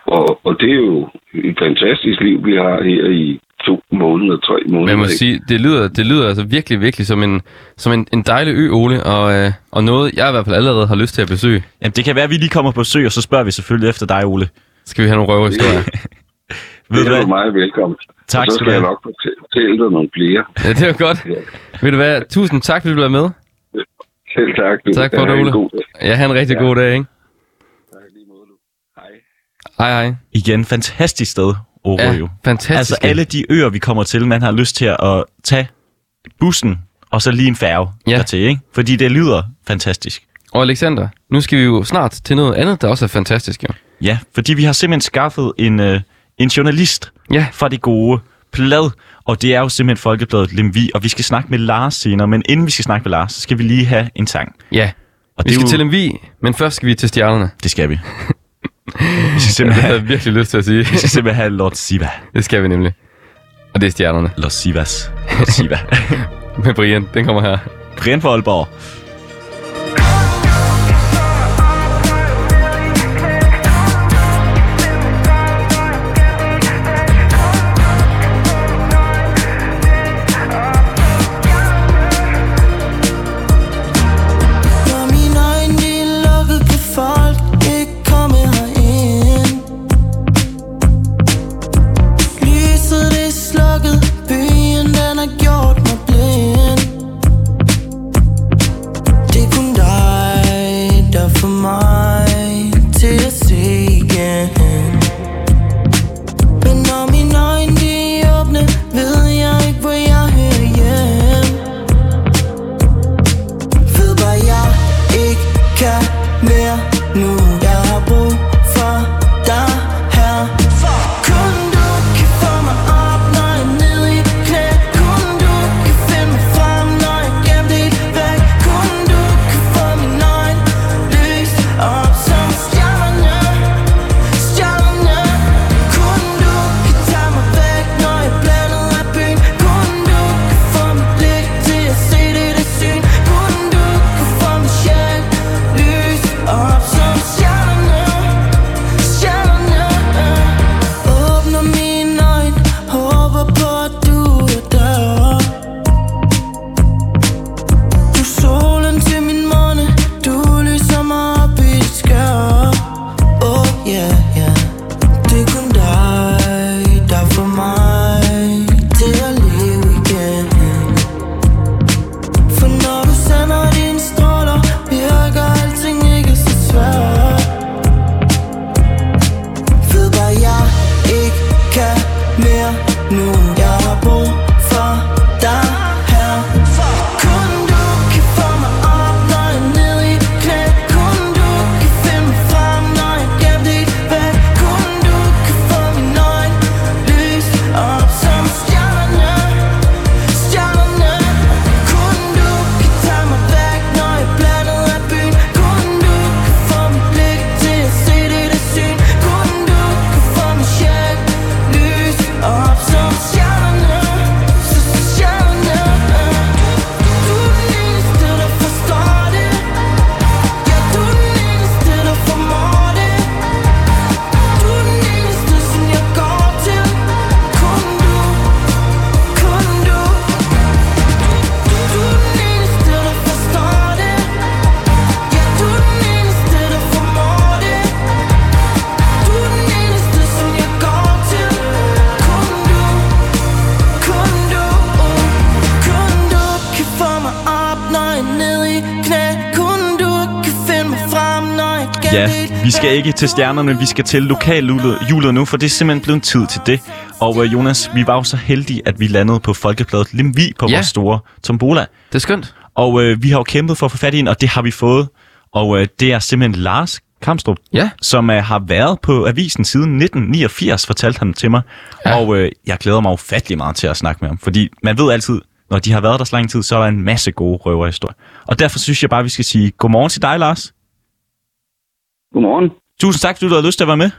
og, og det er jo et fantastisk liv, vi har her i to måneder, tre måneder. Men jeg må ikke? sige, det lyder, det lyder altså virkelig, virkelig som en, som en, en dejlig ø, Ole, og, øh, og noget, jeg i hvert fald allerede har lyst til at besøge. Jamen, det kan være, at vi lige kommer på besøg, og så spørger vi selvfølgelig efter dig, Ole. Skal vi have nogle røverhistorier? Ved det du er hvad? du meget velkommen. Tak så skal du jeg have. nok fortælle, dig nogle flere. ja, det er godt. Ved du hvad, tusind tak, fordi du var med. Selv tak. Du. Tak for det, Ole. Ja, have en rigtig Ja. god dag, ikke? Tak lige måde, du. Hej. Hej, hej. Igen, fantastisk sted, Orø Ja, jo. fantastisk. Altså alle de øer, vi kommer til, man har lyst til at tage bussen, og så lige en færge Ja. ja. dertil, ikke? Fordi det lyder fantastisk. Og Alexander, nu skal vi jo snart til noget andet, der også er fantastisk, jo. Ja, fordi vi har simpelthen skaffet en, øh, en journalist Ja, fra det gode plad, og det er jo simpelthen Folkebladet Lemvi, og vi skal snakke med Lars senere, men inden vi skal snakke med Lars, så skal vi lige have en sang. ja. Og Vi det, skal jo, til Lemvi, men først skal vi til stjernerne. det skal vi. vi skal Det simpelthen have, jeg virkelig lyst til at sige. vi skal simpelthen have Lord Siva. Det skal vi nemlig. Og det er stjernerne. Lord Sivas. Lord Siva. Med Brian, den kommer her. Brian fra Aalborg. Skal ikke til stjernerne, vi skal til lokalhjulet nu, for det er simpelthen blevet tid til det. Og uh, Jonas, vi var jo så heldige, at vi landede på Folkebladet Limvi på Ja. vores store tombola. Det er skønt. Og uh, vi har jo kæmpet for at få fat i en, og det har vi fået. Og uh, det er simpelthen Lars Kamstrup, Ja. som uh, har været på avisen siden 1989, fortalte han til mig. Ja. Og uh, jeg glæder mig ufattelig meget til at snakke med ham, fordi man ved altid, når de har været der så lang tid, så er der en masse gode røverhistorier. Og derfor synes jeg bare, vi skal sige godmorgen til dig, Lars. Godmorgen. Tusind tak, fordi du havde lyst til at være med.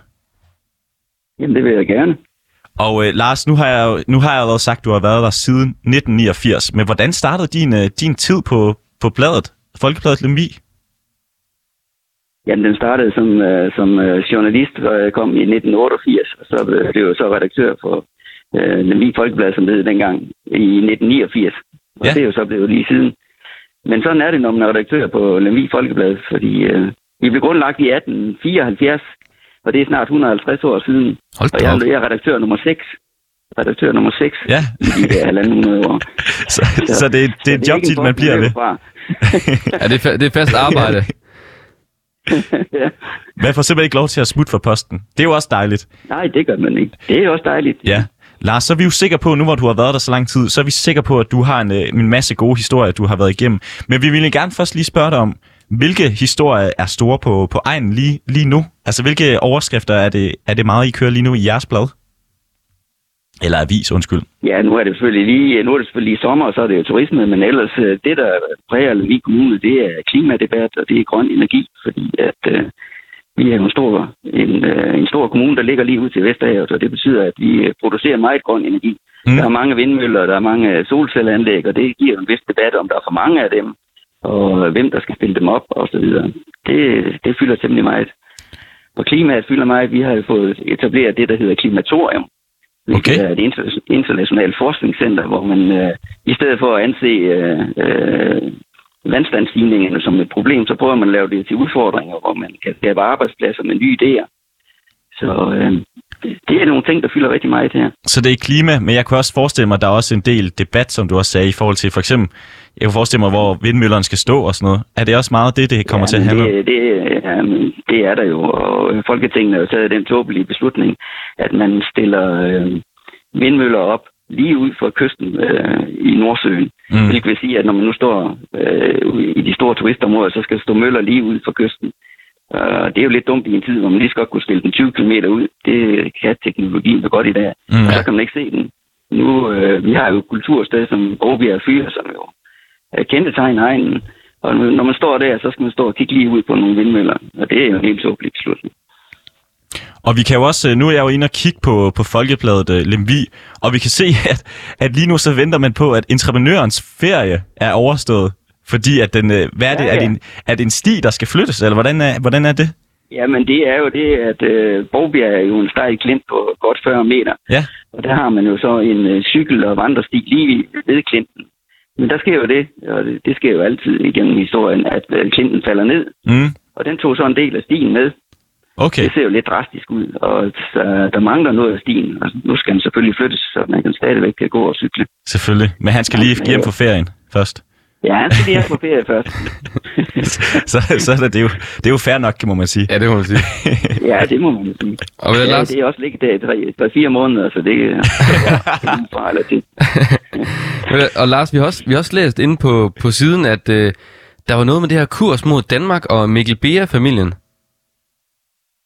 Jamen, det vil jeg gerne. Og øh, Lars, nu har jeg nu har jeg allerede sagt, at du har været der siden 1989. Men hvordan startede din, øh, din tid på, på bladet, Folkebladet Lemvi? Jamen, den startede som, øh, som øh, journalist, og jeg kom i 1988, og så blev jeg så redaktør for øh, Lemvig Folkeblad, som det hed dengang, i 1989. Og Ja. det er jo så blevet lige siden. Men sådan er det, når man er redaktør på Lemvig Folkeblad, fordi øh, vi blev grundlagt i 1874, og det er snart 150 år siden. Hold Og jeg, op. er- jeg er redaktør nummer 6. Redaktør nummer 6 Ja, i de der halvanden hundrede år. så, så det, det er et en man bliver ved. Ja, det er, det er fast arbejde. ja. Man får simpelthen ikke lov til at smutte for posten. Det er jo også dejligt. Nej, det gør man ikke. Det er også dejligt. Ja. Lars, så er vi jo sikre på, nu hvor du har været der så lang tid, så er vi sikre på, at du har en, øh, en masse gode historier, du har været igennem. Men vi ville gerne først lige spørge dig om, hvilke historier er store på, på egen lige, lige nu? Altså, hvilke overskrifter er det, er det meget, I kører lige nu i jeres blad? Eller avis, undskyld. Ja, nu er det selvfølgelig lige, nu er det selvfølgelig lige sommer, og så er det jo turisme, men ellers øh, det, der præger Lemvig Kommune, det er klimadebat, og det er grøn energi, fordi at øh, vi er en stor, en, øh, en stor kommune, der ligger lige ud til Vesterhavet, og det betyder, at vi producerer meget grøn energi. Mm. Der er mange vindmøller, der er mange solcelleanlæg, og det giver en vis debat om, der er for mange af dem, og hvem der skal stille dem op, og så videre. Det, det fylder temmelig meget. Og klimaet fylder meget. Vi har jo fået etableret det, der hedder klimatorium, Okay. er et inter- internationalt forskningscenter, hvor man øh, i stedet for at anse øh, øh, vandstandsstigningerne som et problem, så prøver man at lave det til udfordringer, hvor man kan skabe arbejdspladser med nye idéer. Så øh, det er nogle ting, der fylder rigtig meget her. Så det er klima, men jeg kunne også forestille mig, at der er også en del debat, som du også sagde, i forhold til for eksempel, jeg kunne forestille mig, hvor vindmøllerne skal stå og sådan noget. Er det også meget det, det kommer ja, til at handle det, det, det er der jo, og Folketinget har jo taget den tåbelige beslutning, at man stiller øh, vindmøller op lige ud for kysten øh, i Nordsøen. Mm. Hvilket vil sige, at når man nu står øh, i de store turistområder, så skal der stå møller lige ud for kysten. Uh, det er jo lidt dumt i en tid, hvor man lige så godt kunne stille den 20 km ud. Det kan teknologien så godt i dag. Mm. Og så kan man ikke se den. Nu, øh, vi har jo et kultursted som Åbjerg Fyr, som jo kendetegn egnen. Og når man står der, så skal man stå og kigge lige ud på nogle vindmøller. Og det er jo en helt tåbelig beslutning. Og vi kan jo også, øh, nu er jeg jo inde og kigge på, på Folkebladet uh, Lemvi, og vi kan se, at, at lige nu så venter man på, at entreprenørens ferie er overstået. Fordi at den, hvad er det, Ja, er, det ja. en, er det en sti, der skal flyttes, eller hvordan er, hvordan er det? Jamen det er jo det, at øh, Borgbjerg er jo en stejl klint på godt 40 meter. Ja. Og der har man jo så en øh, cykel- og vandresti lige ved klinten. Men der sker jo det, og det, det sker jo altid igennem historien, at øh, klinten falder ned. Mm. Og den tog så en del af stien med. Okay, Det ser jo lidt drastisk ud, og så, der mangler noget af stien. Og nu skal den selvfølgelig flyttes, så man kan stadigvæk kan gå og cykle. selvfølgelig. Men han skal lige hjem på ferien først. Ja, han skal lige have på ferie først. så, så er det, det, er jo, det er jo fair nok, må man sige. Ja, det må man sige. Ja, det må man sige. Og Ja, Lars, det er også ligget der i tre, tre, fire måneder, så det er ja, eller til. og Lars vi, har også, vi har også læst inde på, på siden, at øh, der var noget med det her kurs mod Danmark og Mikkel Bea-familien.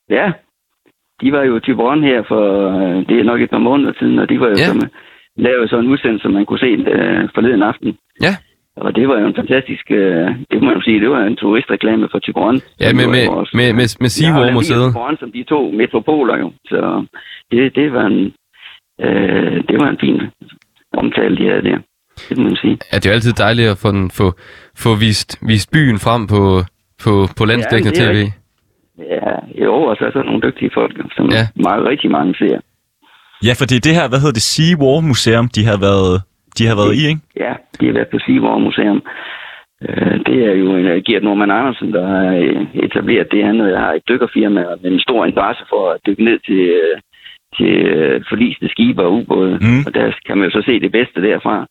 Ja, de var jo til Born her for, øh, det er nok et par måneder siden, og de var jo Ja. ja. som, lavede sådan en udsendelse, som man kunne se øh, forleden aften. Ja. Og det var jo en fantastisk, øh, det må man sige, det var en turistreklame for Tiburon. Ja, med, med, med, med, med Seaworld-museet. Tiburon som de to metropoler jo, så det, det var en, øh, det var en fin omtale, de havde der. Det må man sige. Ja, det er jo altid dejligt at få, den, få, få vist, vist byen frem på, på, på landsdækkende Ja, tv. Ja, jo, og så er der nogle dygtige folk, som Ja. ja. meget, rigtig mange ser. Ja, for det er det her, hvad hedder det, Sea War Museum, de har været, de har været i, ikke? Ja, de har været på Sivor Museum. Øh, Det er jo en, Gert Norman Andersen, der har øh, etableret det. Han øh, har et dykkerfirma med en stor interesse for at dykke ned til, øh, til øh, forliste skibe og ubåde. Mm. Og der kan man jo så se det bedste derfra.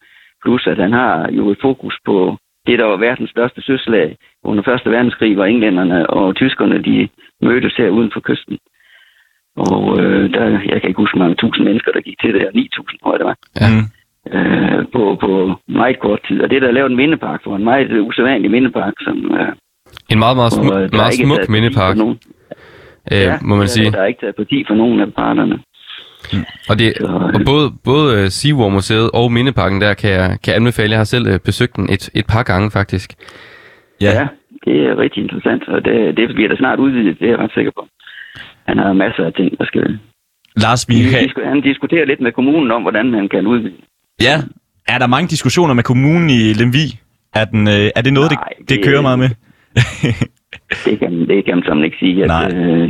Plus at han har jo et fokus på det, der var verdens største søslag under 1. verdenskrig, hvor englænderne og tyskerne de mødtes her uden for kysten. Og øh, der, jeg kan ikke huske, hvor mange tusind mennesker, der gik til det her. 9.000, tror jeg, det var Ja. Mm. Øh, på, på meget kort tid. Og det er der er lavet en mindepark for en meget øh, usædvanlig mindepark, som øh, En meget, meget, hvor, smuk, øh, er meget smuk mindepark, for nogen. øh, må man der, sige. Der er ikke taget parti for nogen af parterne. Og, det, Så, og både, både uh, Seaworld Museet og Mindeparken der kan jeg, kan jeg anbefale. Jeg har selv besøgt den et, et par gange faktisk. Ja. Ja. det er rigtig interessant, og det, det bliver da snart udvidet, det er jeg ret sikker på. Han har masser af ting, der skal... Lars, vi disku- han diskuterer lidt med kommunen om, hvordan han kan udvide. Ja. Er der mange diskussioner med kommunen i Lemvi? Er, den, øh, er det noget, Nej, det, det det- kører meget med? Det kan, det kan man sådan ikke sige. At, Nej. øh,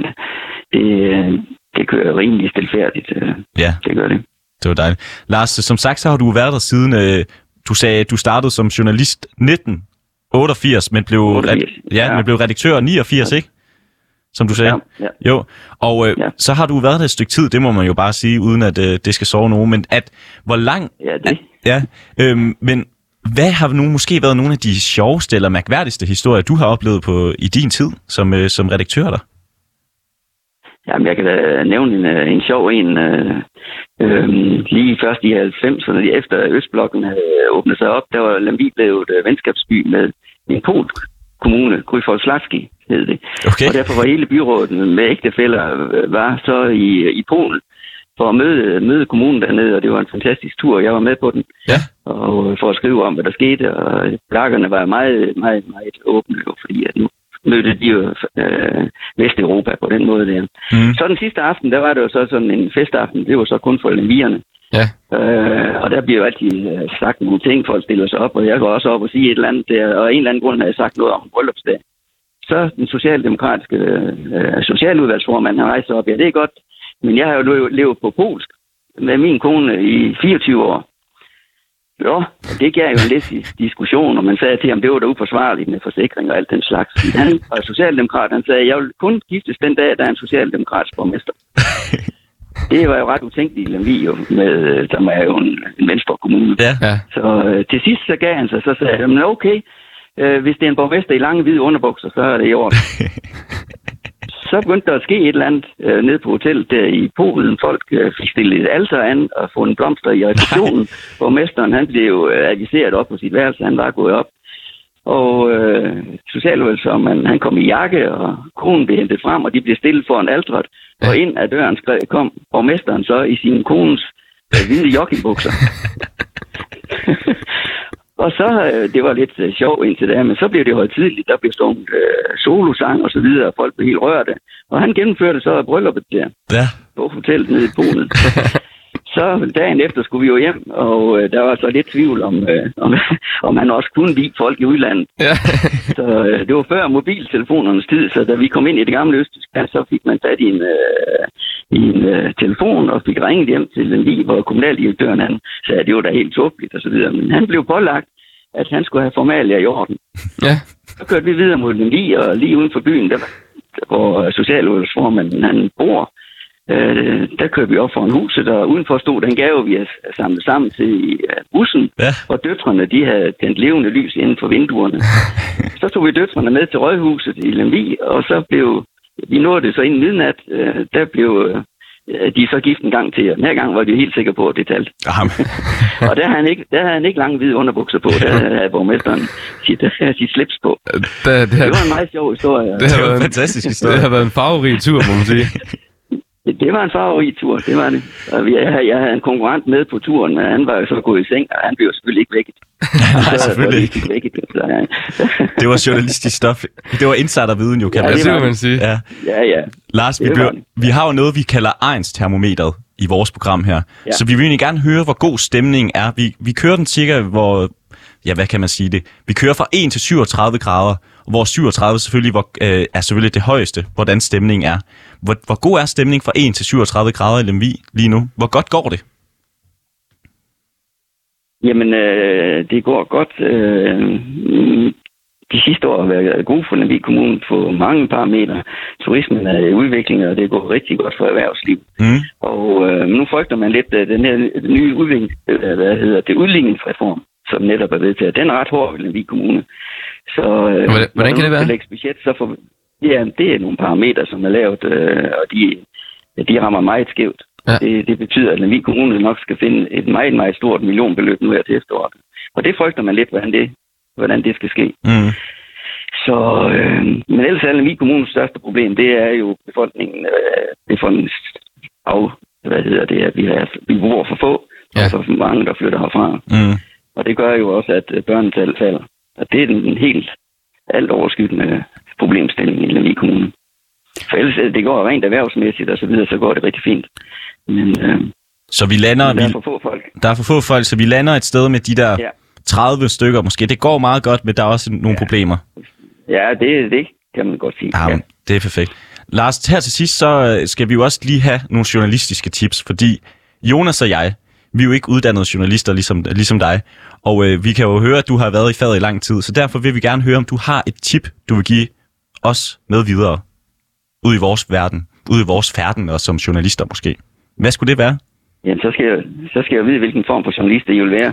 det, øh, det kører rimelig stilfærdigt. Øh, Ja, det gør det. det var dejligt. Lars, som sagt, så har du været der siden, øh, du sagde, at du startede som journalist 1988, men blev, 88, red- ja, ja. men blev redaktør 89, ikke? Som du sagde. Ja, ja. Jo, og øh, Ja. så har du været der et stykke tid, det må man jo bare sige, uden at øh, det skal sove nogen, men at, hvor lang... Ja, det, Ja, øhm, men hvad har nu måske været nogle af de sjoveste eller mærkværdigste historier, du har oplevet på i din tid som, øh, som redaktør der? Jamen, jeg kan da nævne en, øh, en sjov en. Øh, øh, lige først i 90'erne, lige efter Østblokken havde åbnet sig op, der var Lemvig blevet øh, venskabsby med en polsk kommune, Gryfoldslavski hed det. Okay. Og derfor var hele byrådet med ægtefælder øh, var så i, i Polen for at møde, møde kommunen dernede, og det var en fantastisk tur. Jeg var med på den. Ja. Og øh, for at skrive om, hvad der skete, og plakkerne var meget, meget, meget åbne, fordi at nu mødte de jo øh, Vesteuropa på den måde der. Mm. Så den sidste aften, der var det jo så sådan en festaften, det var så kun for lemvierne. Ja. Øh, og der bliver jo altid øh, sagt nogle ting, folk stiller sig op, og jeg går også op og sige et eller andet der, og en eller anden grund har jeg sagt noget om bryllupsdag. Så den socialdemokratiske øh, socialudvalgsformand har rejst op, ja det er godt, men jeg har jo levet- på polsk med min kone i 24 år. Jo, og det gav jo en lidt dis- diskussion, og man sagde til ham, det var da uforsvarligt med forsikring og alt den slags. Men Han var socialdemokrat, han sagde, jeg vil kun giftes den dag, der er en socialdemokratisk borgmester. Det var jo ret utænkeligt i Lemvig, jo, med, øh, som er jo en, en venstre kommune. Ja. Ja. Så øh, til sidst så gav han sig, så sagde han, "Men okay, øh, hvis det er en borgmester i lange hvide underbukser, så er det i orden. så begyndte der at ske et eller andet øh, nede på hotellet der i Polen. Folk øh, fik stillet et alter an og fundet blomster i receptionen. Borgmesteren han blev øh, aviseret op på sit værelse, han var gået op. Og øh, socialudvalgsformanden, han kom i jakke, og konen blev hentet frem, og de blev stillet foran Og ind ad døren skrev, kom borgmesteren så i sin kones øh, hvide joggingbukser. og så, øh, det var lidt øh, sjovt indtil da, men så blev det højtidligt. Der blev sunget øh, solosang og så videre, og folk blev helt rørte. Og han gennemførte så brylluppet der Ja. på hotellet nede i Polen. så dagen efter skulle vi jo hjem, og øh, der var så lidt tvivl om, øh, om, om han også kunne lide folk i udlandet. Ja. Så øh, det var før mobiltelefonernes tid, så da vi kom ind i det gamle Østtyskland, så fik man fat i en, øh, i en øh, telefon og fik ringet hjem til den lige, hvor kommunaldirektøren han sagde, at det var da helt tåbeligt og så videre. Men han blev pålagt, at han skulle have formalia i orden. Ja. Så kørte vi videre mod den lige, og lige uden for byen, der, hvor socialudvalgsformanden han bor, Øh, der kørte vi op foran huset, og udenfor stod den gave, vi havde samlet sammen til øh, bussen. Ja. Og døtrene, de havde tændt levende lys inden for vinduerne. så tog vi døtrene med til Rødhuset i Lemvig, og så blev, vi nåede det så inden midnat, øh, der blev øh, de er så gift en gang til, og den her gang var vi helt sikre på, at det talte. Og der havde han ikke, der havde han ikke lange hvide underbukser på, der havde borgmesteren sit, sit slips på. Det, det, Det har, var en meget sjov historie. det, det har var været en fantastisk det historie. har været en farverig tur, må man sige. Det, det var en farverig tur, det var det. Og jeg, havde- jeg havde en konkurrent med på turen, men han var jo så gået i seng, og han blev selvfølgelig ikke vækket. Nej, selvfølgelig ikke. Vækket, så, ja. Det var journalistisk stof. Det var insiderviden jo, kan Ja, man det man sige. Ja. ja, ja. Lars, vi, det. vi har jo noget, vi kalder Ejns termometeret i vores program her. Ja. Så vi vil egentlig gerne høre, hvor god stemningen er. Vi, vi kører den cirka, hvor... Ja, hvad kan man sige det? Vi kører fra 1 til 37 grader, hvor 37 selvfølgelig hvor, øh, er selvfølgelig det højeste, hvordan stemningen er. Hvor, hvor god er stemningen fra 1 til 37 grader i Lemvig lige nu? Hvor godt går det? Jamen, øh, det går godt. Øh, de sidste år har været gode for Lemvig Kommune på mange parametre. Turismen er i udvikling, og det går rigtig godt for erhvervslivet. Mm. Og øh, nu frygter man lidt øh, den her nye udvikling, øh, hvad hedder det, udligningsreform, som netop er vedtaget. Den er ret hård i Lemvig Kommune. Så, øh, Hvordan- hvordan kan det være? budget, så får, ja, det er nogle parametre, som er lavet, øh, og de, de rammer meget skævt. Ja. Det, det betyder, at Lemvig Kommune nok skal finde et meget, meget stort millionbeløb nu her til efteråret. Og det frygter man lidt, hvordan det, hvordan det skal ske. Mm. Så, øh, men ellers er Lemvig Kommunes største problem, det er jo befolkningen, øh, befolkningens af, hvad hedder det, at vi, er, vi bor for få, Ja. og for mange, der flytter herfra. Mm. Og det gør jo også, at øh, børnetallet falder. Og det er den helt alt overskyggende problemstilling i Lemvig Kommune. For ellers, øh, det går rent erhvervsmæssigt og så videre, så går det rigtig fint. Men øh, Så vi lander... der er for få folk. der er for få folk, så vi lander et sted med de der Ja. 30 stykker måske. Det går meget godt, men der er også nogle Ja. problemer. Ja, det, det kan man godt sige. Ja, men det er perfekt. Lars, her til sidst, så øh, skal vi jo også lige have nogle journalistiske tips, fordi Jonas og jeg, vi er jo ikke uddannede journalister ligesom, ligesom dig, og øh, vi kan jo høre, at du har været i faget i lang tid, så derfor vil vi gerne høre, om du har et tip, du vil give os med videre, ud i vores verden, ud i vores færden, og som journalister måske. Hvad skulle det være? Jamen, så skal, jeg, så skal jeg vide, hvilken form for journalist det vil være.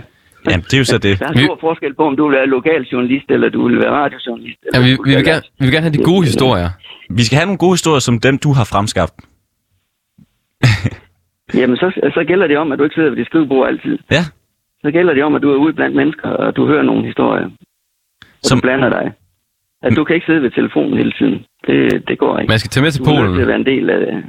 Jamen, det er jo så det. Der er stor forskel på, om du vil være lokaljournalist, eller du vil være radiojournalist. Ja, eller vi, vi, vil gerne, vi vil gerne have de gode historier. Vi skal have nogle gode historier, som dem, du har fremskaffet. Jamen, så, så gælder det om, at du ikke sidder ved dit skrivebord altid. Ja, Så gælder det om, at du er ude blandt mennesker, og du hører nogle historier. Og Som- du blander dig. At du kan ikke sidde ved telefonen hele tiden. Det, det går ikke. Man skal tage med til du er nødt til Polen. at være en del af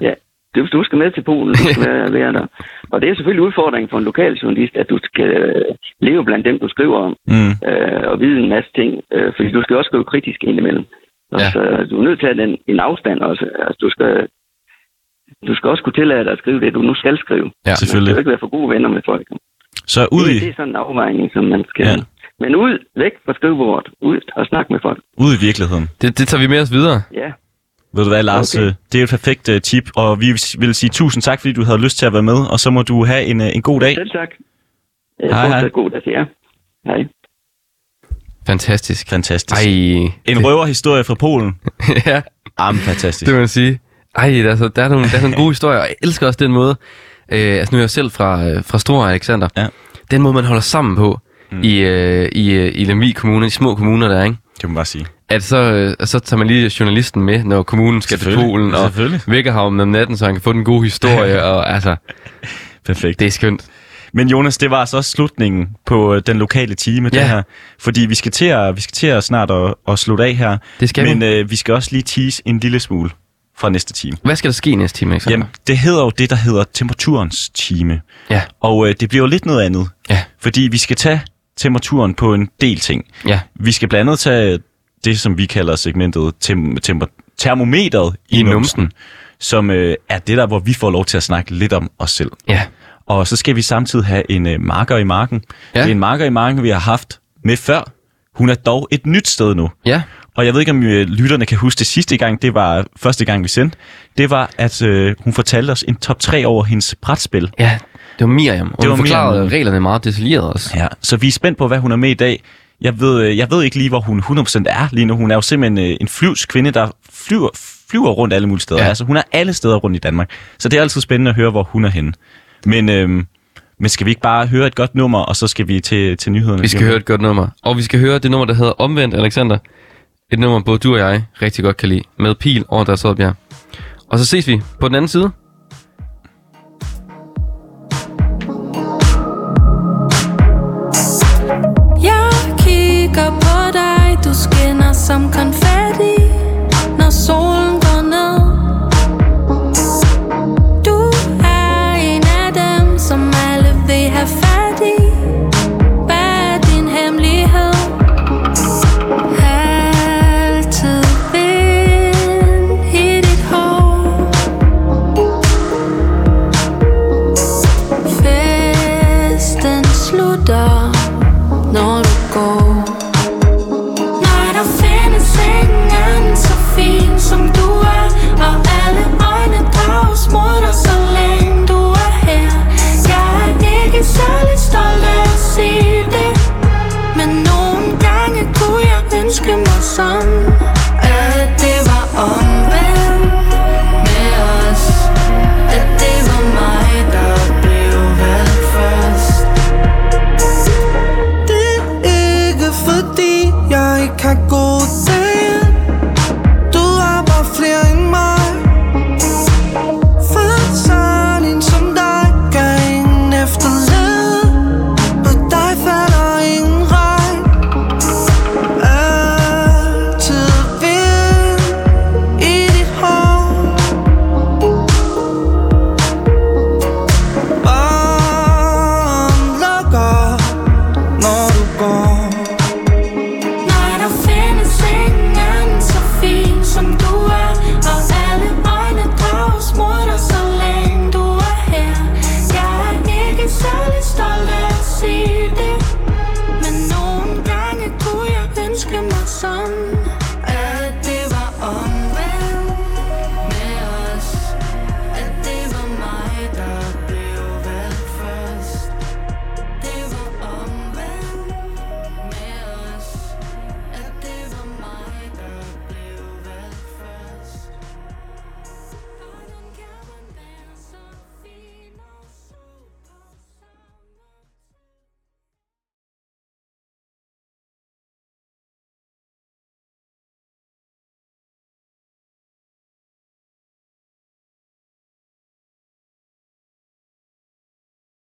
Ja, du, du skal med til Polen, du skal være, være der. Og det er selvfølgelig udfordringen for en lokal journalist, at du skal øh, leve blandt dem, du skriver om, mm, øh, og vide en masse ting. Øh, fordi du skal også skrive kritisk indimellem. Og Ja. så du er nødt til at have en, en afstand også. Altså, du skal, du skal også kunne tillade dig at skrive det, du nu skal skrive. Ja. Du skal selvfølgelig. jo ikke være for gode venner med folk. Så ud det, i, det er sådan en afvejning, som man skal... Ja. Men ud, væk fra skrivebordet, ud og snak med folk. ud i virkeligheden. Det, det tager vi med os videre. Ja, Ved du hvad, Lars? Okay. Okay. Det er et perfekt uh, tip, og vi vil sige tusind tak, fordi du havde lyst til at være med, og så må du have en, uh, en god dag. selv tak. Øh, Hej, hej. god dag til jer. Hej. Fantastisk. Fantastisk. Ej. En røverhistorie fra Polen. ja, Jamen, fantastisk. det må man sige. Ej, der er, så, der er nogle, der er nogle gode historier, og jeg elsker også den måde, øh, altså nu er jeg selv fra, øh, fra Stor Alexander, Ja. den måde, man holder sammen på mm. i, øh, i, øh, i Lemvig Kommune, de små kommuner der, ikke? Det må man bare sige. At så, øh, så tager man lige journalisten med, når kommunen skal til. Polen, og vækker ham om natten, så han kan få den gode historie, og altså, Perfekt. det er skønt. Men Jonas, det var altså også slutningen på øh, den lokale time, Ja. det her. Fordi vi skal til at, vi skal til at snart at, at slutte af her. Det skal Men vi. øh, vi skal også lige tease en lille smule fra næste time. Hvad skal der ske næste time, Alexander? Jamen, det hedder jo det, der hedder temperaturens time. Ja, Og øh, det bliver jo lidt noget andet. ja, Fordi vi skal tage temperaturen på en del ting. ja. Vi skal blandt andet tage det, som vi kalder segmentet tem- temper- termometeret i, I numsen, numsen. som øh, er det der, hvor vi får lov til at snakke lidt om os selv. Ja, Og så skal vi samtidig have en øh, marker i marken. Ja. Det er en marker i marken, vi har haft med før. Hun er dog et nyt sted nu. ja. Og jeg ved ikke, om øh, lytterne kan huske det sidste gang, det var første gang, vi sendte. Det var, at øh, hun fortalte os en top 3 over hendes brætspil. Ja, det var Miriam. Og Det det var forklarede Miriam. reglerne meget detaljeret også. Ja, så vi er spændt på, hvad hun er med i dag. Jeg ved, øh, jeg ved ikke lige, hvor hun 100% er lige nu. Hun er jo simpelthen øh, en flyvs kvinde, der flyver, flyver rundt alle mulige steder. Ja. Altså, hun er alle steder rundt i Danmark. Så det er altid spændende at høre, hvor hun er henne. Men, øhm, men skal vi ikke bare høre et godt nummer, og så skal vi til, til nyhederne? Vi skal høre et godt nummer. Og vi skal høre det nummer, der hedder Omvendt, Alexander. Et nummer, både du og jeg rigtig godt kan lide. Med pil over deres Oddbjerg. Og så ses vi på den anden side. Jeg kigger på dig, du skinner som konfetti